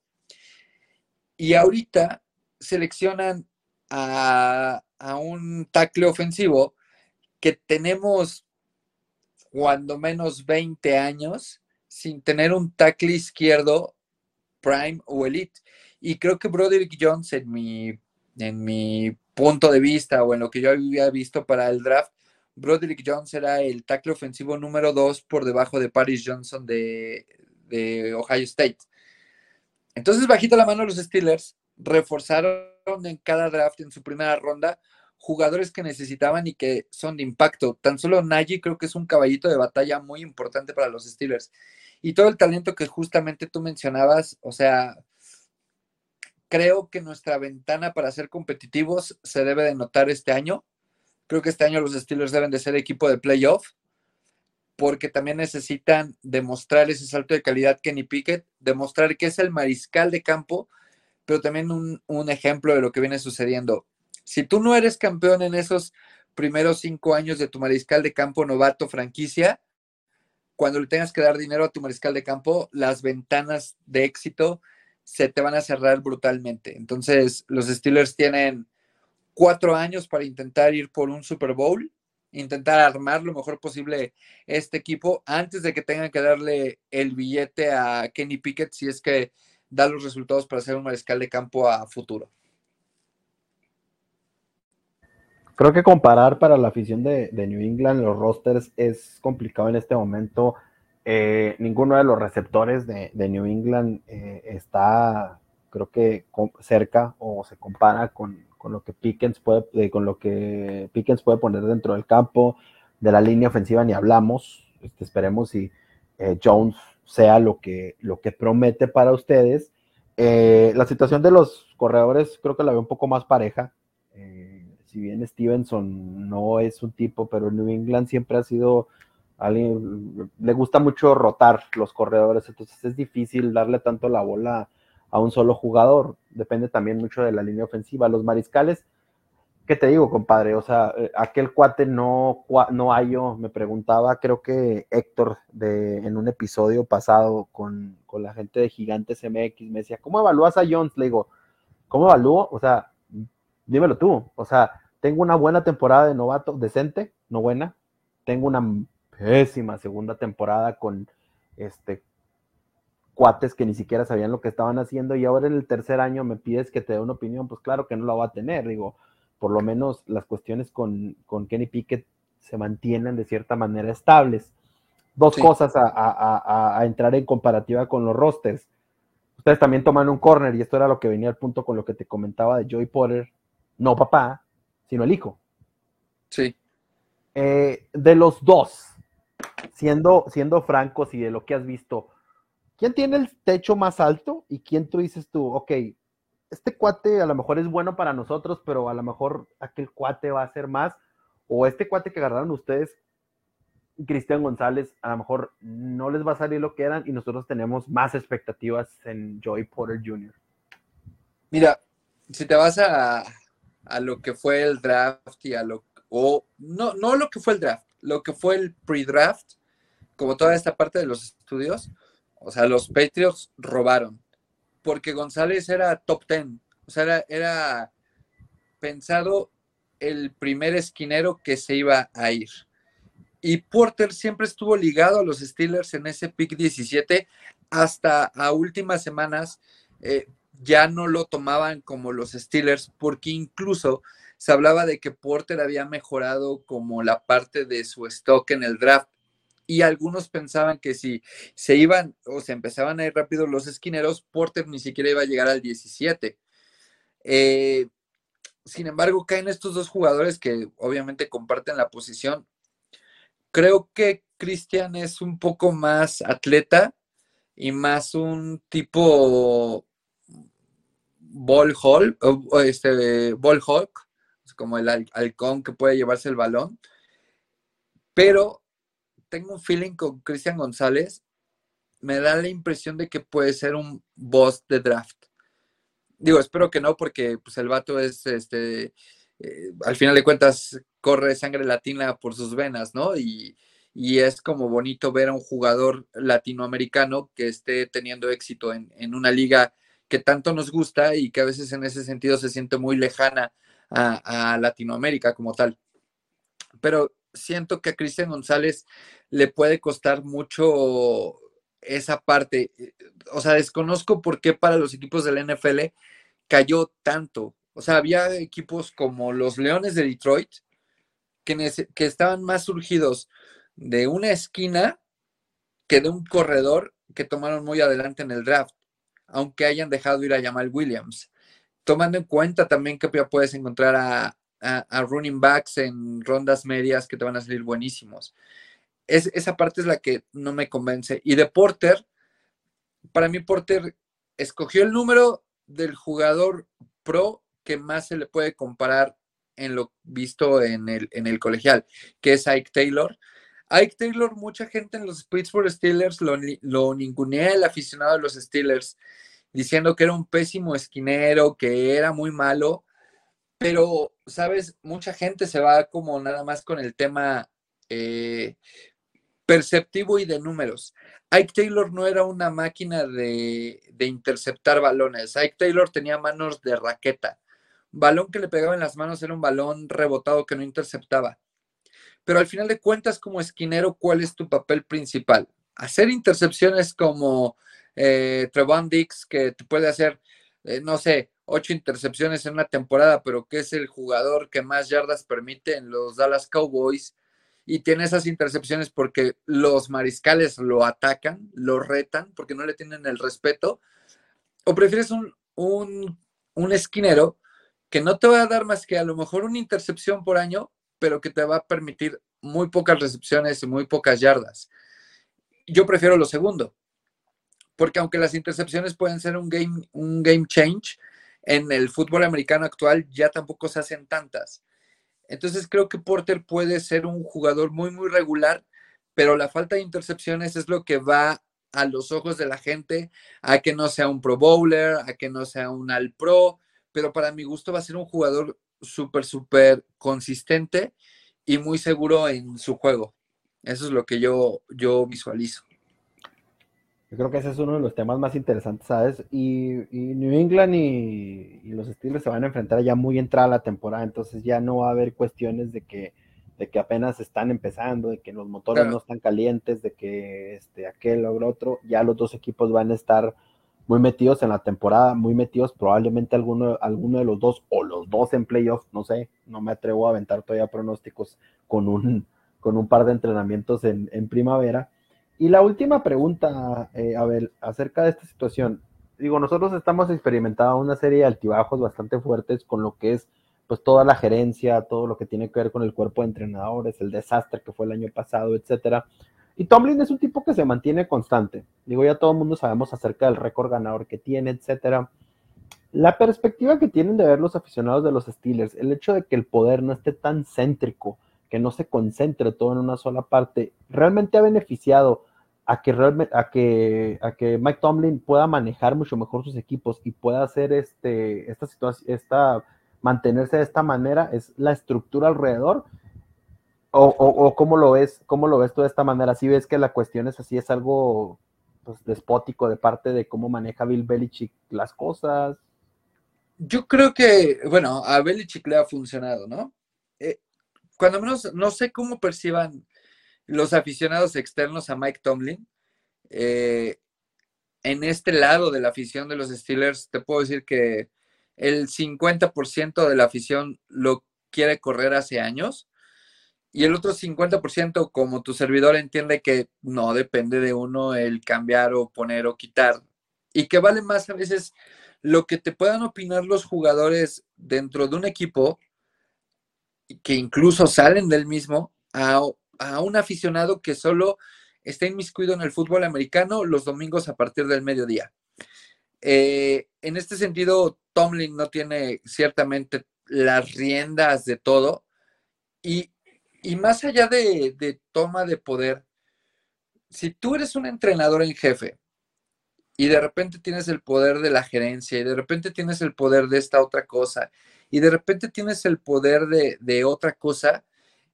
Y ahorita seleccionan a, a un tackle ofensivo que tenemos cuando menos 20 años sin tener un tackle izquierdo prime o elite. Y creo que Broderick Jones, en mi, en mi punto de vista o en lo que yo había visto para el draft, Broderick Jones era el tackle ofensivo número dos por debajo de Paris Johnson de, de Ohio State. Entonces, bajito la mano los Steelers, reforzaron en cada draft en su primera ronda jugadores que necesitaban y que son de impacto. Tan solo Nagy creo que es un caballito de batalla muy importante para los Steelers. Y todo el talento que justamente tú mencionabas, o sea, creo que nuestra ventana para ser competitivos se debe de notar este año. Creo que este año los Steelers deben de ser equipo de playoff porque también necesitan demostrar ese salto de calidad Kenny Pickett, demostrar que es el mariscal de campo, pero también un ejemplo de lo que viene sucediendo. Si tú no eres campeón en esos primeros cinco años de tu mariscal de campo novato franquicia, cuando le tengas que dar dinero a tu mariscal de campo, las ventanas de éxito se te van a cerrar brutalmente. Entonces, los Steelers tienen cuatro años para intentar ir por un Super Bowl, intentar armar lo mejor posible este equipo antes de que tengan que darle el billete a Kenny Pickett si es que da los resultados para ser un mariscal de campo a futuro. Creo que comparar para la afición de, New England los rosters es complicado en este momento. Eh, ninguno de los receptores de, New England eh, está, creo que cerca o se compara con, lo que Pickens puede, eh, con lo que Pickens puede poner dentro del campo. De la línea ofensiva ni hablamos. Este, esperemos si Jones sea lo que, lo que promete para ustedes. la situación de los corredores creo que la veo un poco más pareja si bien Stevenson no es un tipo, pero New England siempre ha sido alguien, le gusta mucho rotar los corredores, entonces es difícil darle tanto la bola a un solo jugador, depende también mucho de la línea ofensiva. Los mariscales, ¿qué te digo, compadre? O sea, eh, aquel cuate no, no hay yo, me preguntaba, creo que Héctor de, en un episodio pasado con, con la gente de Gigantes MX me decía, ¿cómo evalúas a Jones? Le digo, ¿cómo evalúo? O sea, dímelo tú. O sea, tengo una buena temporada de novato, decente, no buena. Tengo una segunda temporada con este cuates que ni siquiera sabían lo que estaban haciendo y ahora en el tercer año me pides que te dé una opinión, pues claro que no la va a tener, digo, por lo menos las cuestiones con, con Kenny Pickett se mantienen de cierta manera estables. Dos cosas a, a, entrar en comparativa con los rosters. Ustedes también toman un corner y esto era lo que venía al punto con lo que te comentaba de Joey Potter no papá, sino el hijo. Sí. Eh, de los dos, siendo, siendo francos y de lo que has visto, ¿quién tiene el techo más alto y quién tú dices tú, ok, este cuate a lo mejor es bueno para nosotros, pero a lo mejor aquel cuate va a ser más, o este cuate que agarraron ustedes, Cristian González, a lo mejor no les va a salir lo que eran y nosotros tenemos más expectativas en Joey Porter Jr. Mira, si te vas a, a lo que fue el draft y a lo, o no, no lo que fue el draft, lo que fue el pre-draft, como toda esta parte de los estudios, o sea, los Patriots robaron, porque González era top 10, o sea, era, pensado el primer esquinero que se iba a ir. Y Porter siempre estuvo ligado a los Steelers en ese pick 17 hasta a últimas semanas. Eh, ya no lo tomaban como los Steelers, porque incluso se hablaba de que Porter había mejorado como la parte de su stock en el draft. Y algunos pensaban que si se iban o se empezaban a ir rápido los esquineros, Porter ni siquiera iba a llegar al 17. Eh, sin embargo, caen estos dos jugadores que obviamente comparten la posición. Creo que Christian es un poco más atleta y más un tipo Ball Hall, este, Ball Hawk, como el halcón que puede llevarse el balón. Pero tengo un feeling con Cristian González. Me da la impresión de que puede ser un boss de draft. Digo, espero que no, porque pues, el vato es, este, eh, al final de cuentas, corre sangre latina por sus venas, ¿no? Y, y es como bonito ver a un jugador latinoamericano que esté teniendo éxito en, una liga que tanto nos gusta y que a veces en ese sentido se siente muy lejana a, Latinoamérica como tal. Pero siento que a Cristian González le puede costar mucho esa parte. O sea, desconozco por qué para los equipos del NFL cayó tanto. O sea, había equipos como los Leones de Detroit que, que estaban más surgidos de una esquina que de un corredor que tomaron muy adelante en el draft, aunque hayan dejado ir a Jamal Williams. Tomando en cuenta también que ya puedes encontrar a, running backs en rondas medias que te van a salir buenísimos. Es, esa parte es la que no me convence. Y de Porter, para mí Porter escogió el número del jugador pro que más se le puede comparar en lo visto en el, en el colegial, que es Ike Taylor. Ike Taylor, mucha gente en los Pittsburgh Steelers lo, lo ningunea el aficionado de los Steelers, diciendo que era un pésimo esquinero, que era muy malo, pero, ¿sabes? Mucha gente se va como nada más con el tema eh, perceptivo y de números. Ike Taylor no era una máquina de, de interceptar balones. Ike Taylor tenía manos de raqueta. Balón que le pegaba en las manos era un balón rebotado que no interceptaba pero al final de cuentas, como esquinero, ¿cuál es tu papel principal? Hacer intercepciones como eh, Trevon Dix, que te puede hacer, eh, no sé, ocho intercepciones en una temporada, pero que es el jugador que más yardas permite en los Dallas Cowboys, y tiene esas intercepciones porque los mariscales lo atacan, lo retan, porque no le tienen el respeto, o prefieres un, un, un esquinero que no te va a dar más que a lo mejor una intercepción por año, pero que te va a permitir muy pocas recepciones y muy pocas yardas. Yo prefiero lo segundo, porque aunque las intercepciones pueden ser un game, un game change, en el fútbol americano actual ya tampoco se hacen tantas. Entonces creo que Porter puede ser un jugador muy, muy regular, pero la falta de intercepciones es lo que va a los ojos de la gente a que no sea un Pro Bowler, a que no sea un All Pro, pero para mi gusto va a ser un jugador súper, súper consistente y muy seguro en su juego. Eso es lo que yo, yo visualizo. Yo creo que ese es uno de los temas más interesantes, ¿sabes? Y, New England y, los Steelers se van a enfrentar ya muy entrada la temporada, entonces ya no va a haber cuestiones de que, de que apenas están empezando, de que los motores no están calientes, de que este, aquel o el otro, ya los dos equipos van a estar muy metidos en la temporada, muy metidos, probablemente alguno, alguno de los dos o los dos en playoffs, no sé, no me atrevo a aventar todavía pronósticos con un, con un par de entrenamientos en, primavera. Y la última pregunta, eh, Abel, acerca de esta situación. Digo, nosotros estamos experimentando una serie de altibajos bastante fuertes con lo que es pues toda la gerencia, todo lo que tiene que ver con el cuerpo de entrenadores, el desastre que fue el año pasado, etcétera. Y Tomlin es un tipo que se mantiene constante. Digo, ya todo el mundo sabemos acerca del récord ganador que tiene, etcétera. La perspectiva que tienen de ver los aficionados de los Steelers, el hecho de que el poder no esté tan céntrico, que no se concentre todo en una sola parte, realmente ha beneficiado a que, realmente, a que, a que Mike Tomlin pueda manejar mucho mejor sus equipos y pueda hacer este, esta situación, esta, mantenerse de esta manera, es la estructura alrededor o, o, cómo lo ves, cómo lo ves tú de esta manera, si ves que la cuestión es así, es algo pues, despótico de parte de cómo maneja Bill Belichick las cosas. Yo creo que, bueno, a Belichick le ha funcionado, ¿no? Eh, cuando menos, no sé cómo perciban los aficionados externos a Mike Tomlin. Eh, en este lado de la afición de los Steelers, te puedo decir que el 50% de la afición lo quiere correr hace años y el otro 50%, como tu servidor entiende que no depende de uno el cambiar o poner o quitar. Y que vale más a veces lo que te puedan opinar los jugadores dentro de un equipo, que incluso salen del mismo, a, un aficionado que solo está inmiscuido en el fútbol americano los domingos a partir del mediodía. Eh, en este sentido, Tomlin no tiene ciertamente las riendas de todo. Y, más allá de, de toma de poder, si tú eres un entrenador en jefe y de repente tienes el poder de la gerencia y de repente tienes el poder de esta otra cosa y de repente tienes el poder de, otra cosa,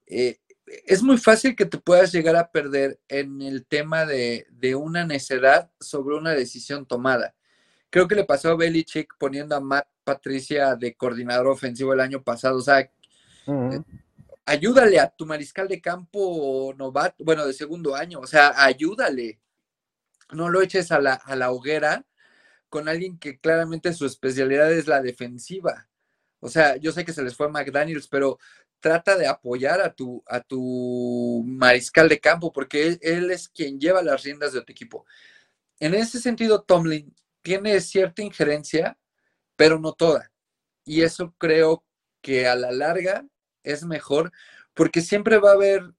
eh, es muy fácil que te puedas llegar a perder en el tema de, una necedad sobre una decisión tomada. Creo que le pasó a Belichick poniendo a Matt Patricia de coordinador ofensivo el año pasado. O sea, ayúdale a tu mariscal de campo novato, bueno, de segundo año. O sea, ayúdale no lo eches a la, hoguera con alguien que claramente su especialidad es la defensiva. O sea, yo sé que se les fue a McDaniels, pero trata de apoyar a tu, a tu mariscal de campo, porque él, es quien lleva las riendas de tu equipo. En ese sentido, Tomlin tiene cierta injerencia, pero no toda. Y eso creo que a la larga es mejor, porque siempre va a haber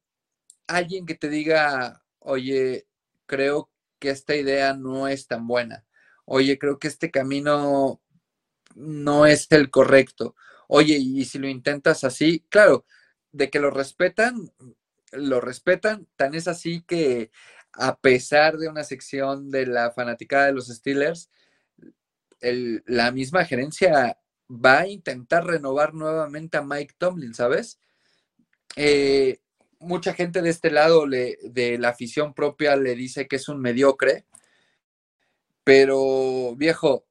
alguien que te diga, oye, creo que esta idea no es tan buena. Oye, creo que este camino no es el correcto. Oye, y si lo intentas así, claro, de que lo respetan, lo respetan, tan es así que a pesar de una sección de la fanaticada de los Steelers, la misma gerencia va a intentar renovar nuevamente a Mike Tomlin, ¿sabes? Eh, mucha gente de este lado de la afición propia le dice que es un mediocre, pero viejo,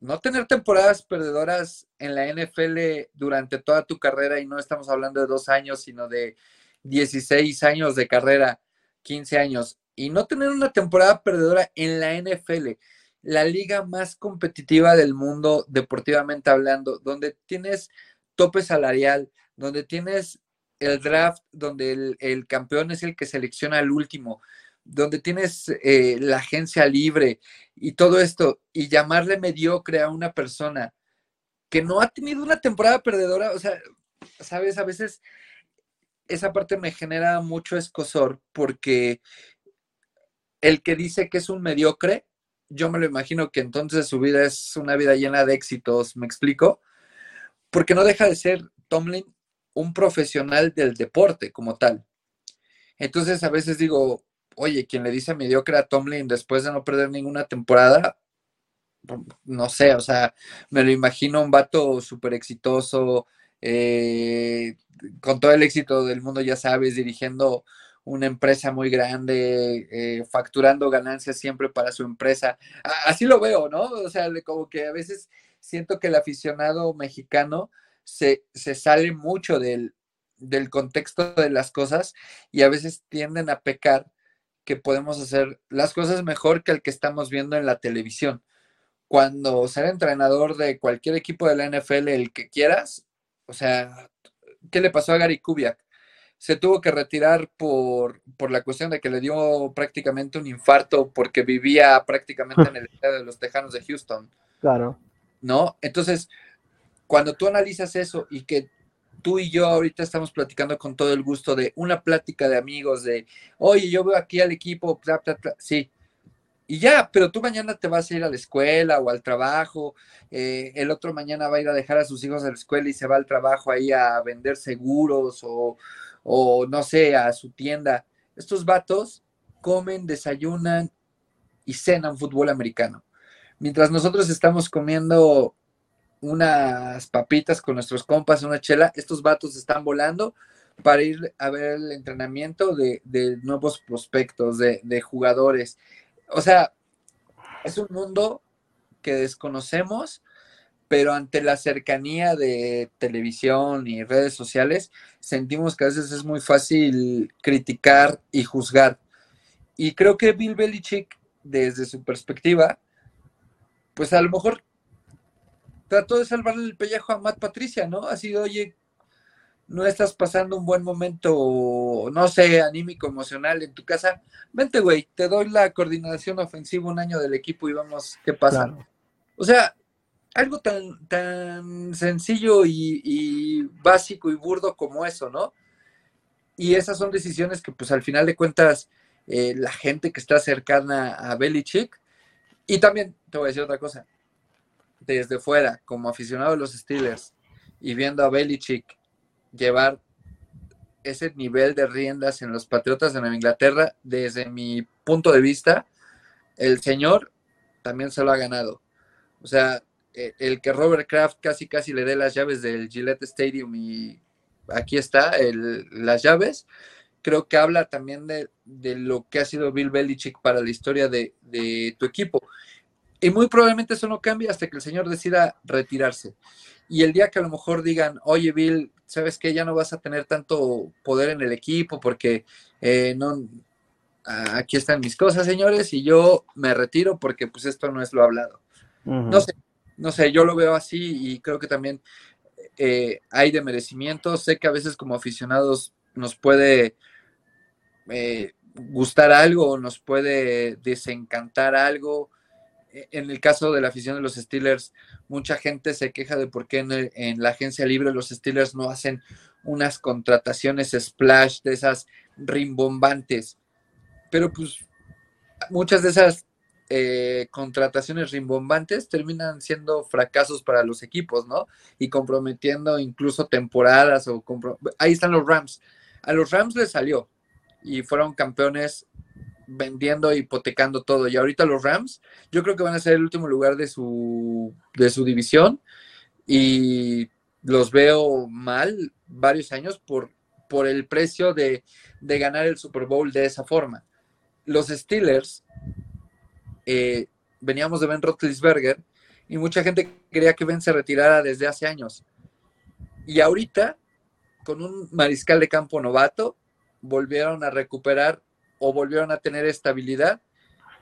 no tener temporadas perdedoras en la NFL durante toda tu carrera, y no estamos hablando de dos años, sino de 16 años de carrera, 15 años, y no tener una temporada perdedora en la NFL, la liga más competitiva del mundo deportivamente hablando, donde tienes tope salarial, donde tienes el draft donde el, campeón es el que selecciona al último, donde tienes eh, la agencia libre y todo esto, y llamarle mediocre a una persona que no ha tenido una temporada perdedora, o sea, sabes, a veces esa parte me genera mucho escosor porque el que dice que es un mediocre, yo me lo imagino que entonces su vida es una vida llena de éxitos, ¿me explico? Porque no deja de ser Tomlin un profesional del deporte como tal. Entonces a veces digo, oye, quien le dice mediocre a Tomlin después de no perder ninguna temporada, no sé, o sea, me lo imagino un vato súper exitoso, eh, con todo el éxito del mundo, ya sabes, dirigiendo una empresa muy grande, eh, facturando ganancias siempre para su empresa. Así lo veo, ¿no? O sea, como que a veces siento que el aficionado mexicano se, sale mucho del, contexto de las cosas y a veces tienden a pecar que podemos hacer las cosas mejor que el que estamos viendo en la televisión. Cuando ser entrenador de cualquier equipo de la NFL, el que quieras, o sea, ¿qué le pasó a Gary Kubiak? Se tuvo que retirar por, por la cuestión de que le dio prácticamente un infarto porque vivía prácticamente en el estado de los Tejanos de Houston. Claro. ¿No? Entonces, cuando tú analizas eso y que tú y yo ahorita estamos platicando con todo el gusto de una plática de amigos, de, oye, yo veo aquí al equipo, sí, y ya, pero tú mañana te vas a ir a la escuela o al trabajo, eh, el otro mañana va a ir a dejar a sus hijos a la escuela y se va al trabajo ahí a vender seguros o, o no sé, a su tienda. Estos vatos comen, desayunan y cenan fútbol americano. Mientras nosotros estamos comiendo unas papitas con nuestros compas, una chela, estos vatos están volando para ir a ver el entrenamiento de, nuevos prospectos, de, de, jugadores. O sea, es un mundo que desconocemos, pero ante la cercanía de televisión y redes sociales, sentimos que a veces es muy fácil criticar y juzgar. Y creo que Bill Belichick, desde su perspectiva, pues a lo mejor trató de salvarle el pellejo a Matt Patricia, ¿no? Ha sido, oye, no estás pasando un buen momento, no sé, anímico, emocional en tu casa, vente, güey, te doy la coordinación ofensiva un año del equipo y vamos qué pasa. O sea, algo tan, tan sencillo y, básico y burdo como eso, ¿no? Y esas son decisiones que, pues, al final de cuentas, eh, la gente que está cercana a Belichick, y también te voy a decir otra cosa, desde fuera, como aficionado de los Steelers, y viendo a Belichick llevar ese nivel de riendas en los Patriotas de Nueva Inglaterra, desde mi punto de vista, el señor también se lo ha ganado. O sea, e, el que Robert Kraft casi casi le dé las llaves del Gillette Stadium y aquí está las llaves, creo que habla también de, lo que ha sido Bill Belichick para la historia de, de, tu equipo. Y muy probablemente eso no cambie hasta que el señor decida retirarse. Y el día que a lo mejor digan, oye Bill, sabes que ya no vas a tener tanto poder en el equipo porque eh, no, aquí están mis cosas, señores, y yo me retiro porque pues esto no es lo hablado. No sé, no sé, yo lo veo así y creo que también eh, hay de merecimiento. Sé que a veces como aficionados nos puede eh, gustar algo, nos puede desencantar algo. E, en el caso de la afición de los Steelers, mucha gente se queja de por qué en, la agencia libre los Steelers no hacen unas contrataciones splash de esas rimbombantes. Pero pues muchas de esas eh, contrataciones rimbombantes terminan siendo fracasos para los equipos, ¿no? Y comprometiendo incluso temporadas o ahí están los Rams. A los Rams les salió y fueron campeones vendiendo, hipotecando todo. Y ahorita los Rams, yo creo que van a ser el último lugar de su, de su división y los veo mal varios años por, por el precio de, de ganar el Super Bowl de esa forma. Los Steelers, eh, veníamos de Ben Roethlisberger y mucha gente quería que Ben se retirara desde hace años. Y ahorita, con un mariscal de campo novato, volvieron a recuperar o volvieron a tener estabilidad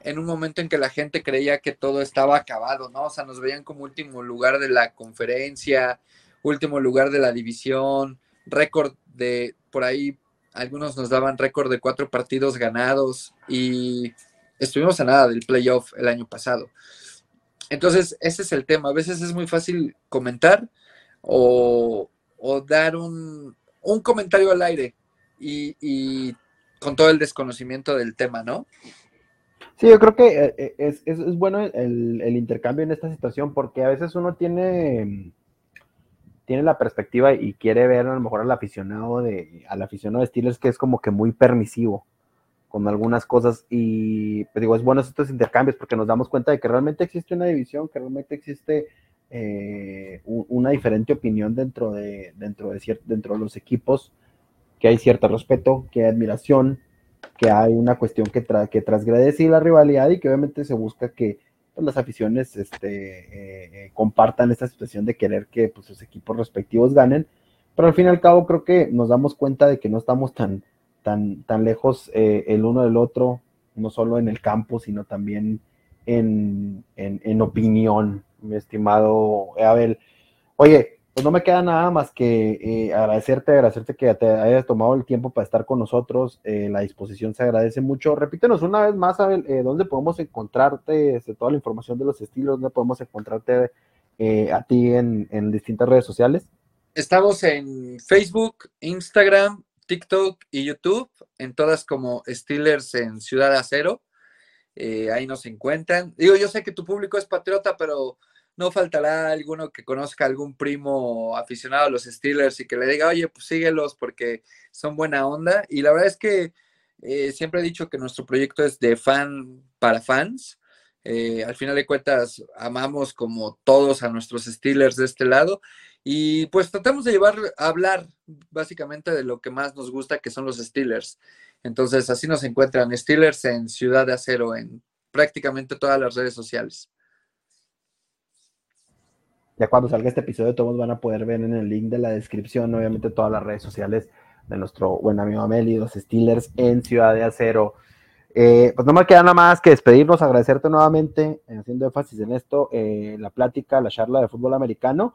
en un momento en que la gente creía que todo estaba acabado, ¿no? O sea, nos veían como último lugar de la conferencia, último lugar de la división, récord de, por ahí, algunos nos daban récord de cuatro partidos ganados y estuvimos a nada del playoff el año pasado. Entonces, ese es el tema. A veces es muy fácil comentar o, dar un, comentario al aire y con todo el desconocimiento del tema, ¿no? Sí, yo creo que eh, eh, es, bueno el, el, intercambio en esta situación porque a veces uno tiene, tiene la perspectiva y quiere ver a lo mejor al aficionado de, al aficionado de Steelers que es como que muy permisivo con algunas cosas y pues digo, es bueno estos intercambios porque nos damos cuenta de que realmente existe una división, que realmente existe eh, una diferente opinión dentro de, dentro, de dentro de los equipos que hay cierto respeto, que hay admiración, que hay una cuestión que, tra que transgrede la rivalidad y que obviamente se busca que pues, las aficiones este, eh, eh, compartan esta situación de querer que pues, sus equipos respectivos ganen. Pero al fin y al cabo creo que nos damos cuenta de que no estamos tan, tan, tan lejos eh, el uno del otro, no solo en el campo, sino también en, en, en opinión, mi estimado Abel. Oye, pues no me queda nada más que eh, agradecerte, agradecerte que te hayas tomado el tiempo para estar con nosotros. Eh, la disposición se agradece mucho. Repítenos una vez más, Abel, eh, dónde podemos encontrarte, este, toda la información de los estilos, dónde podemos encontrarte a ti en, distintas redes sociales. Estamos en Facebook, Instagram, TikTok y YouTube, en todas como Steelers en Ciudad Acero. ahí nos encuentran. Digo, yo sé que tu público es patriota, pero no faltará alguno que conozca algún primo aficionado a los Steelers y que le diga, oye, pues síguelos porque son buena onda. Y la verdad es que eh, siempre he dicho que nuestro proyecto es de fan para fans. Eh, al final de cuentas, amamos como todos a nuestros Steelers de este lado. Y pues tratamos de llevar a hablar básicamente de lo que más nos gusta, que son los Steelers. Entonces, así nos encuentran Steelers en Ciudad de Acero, en prácticamente todas las redes sociales. Ya cuando salga este episodio, todos van a poder ver en el link de la descripción, obviamente, todas las redes sociales de nuestro buen amigo Ameli, los Steelers en Ciudad de Acero. Eh, pues no me queda nada más que despedirnos, agradecerte nuevamente, eh, haciendo énfasis en esto, eh, la plática, la charla de fútbol americano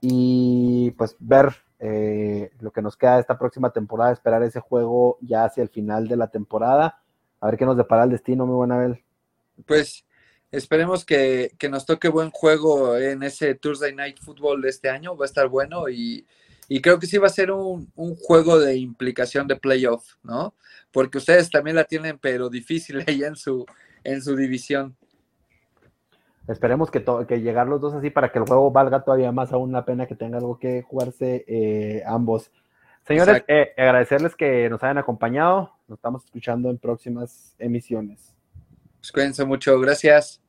y pues ver lo que nos queda esta próxima temporada, esperar ese juego ya hacia el final de la temporada, a ver qué nos depara el destino, muy buena Abel. Pues Esperemos que, nos toque buen juego en ese Thursday Night Football de este año. Va a estar bueno y, creo que sí va a ser un, juego de implicación de playoff, ¿no? Porque ustedes también la tienen, pero difícil allá en su, en su división. Esperemos que, que llegar los dos así para que el juego valga todavía más aún la pena que tenga algo que jugarse eh, ambos. Señores, eh, agradecerles que nos hayan acompañado. Nos estamos escuchando en próximas emisiones. Pues cuídense mucho. Gracias.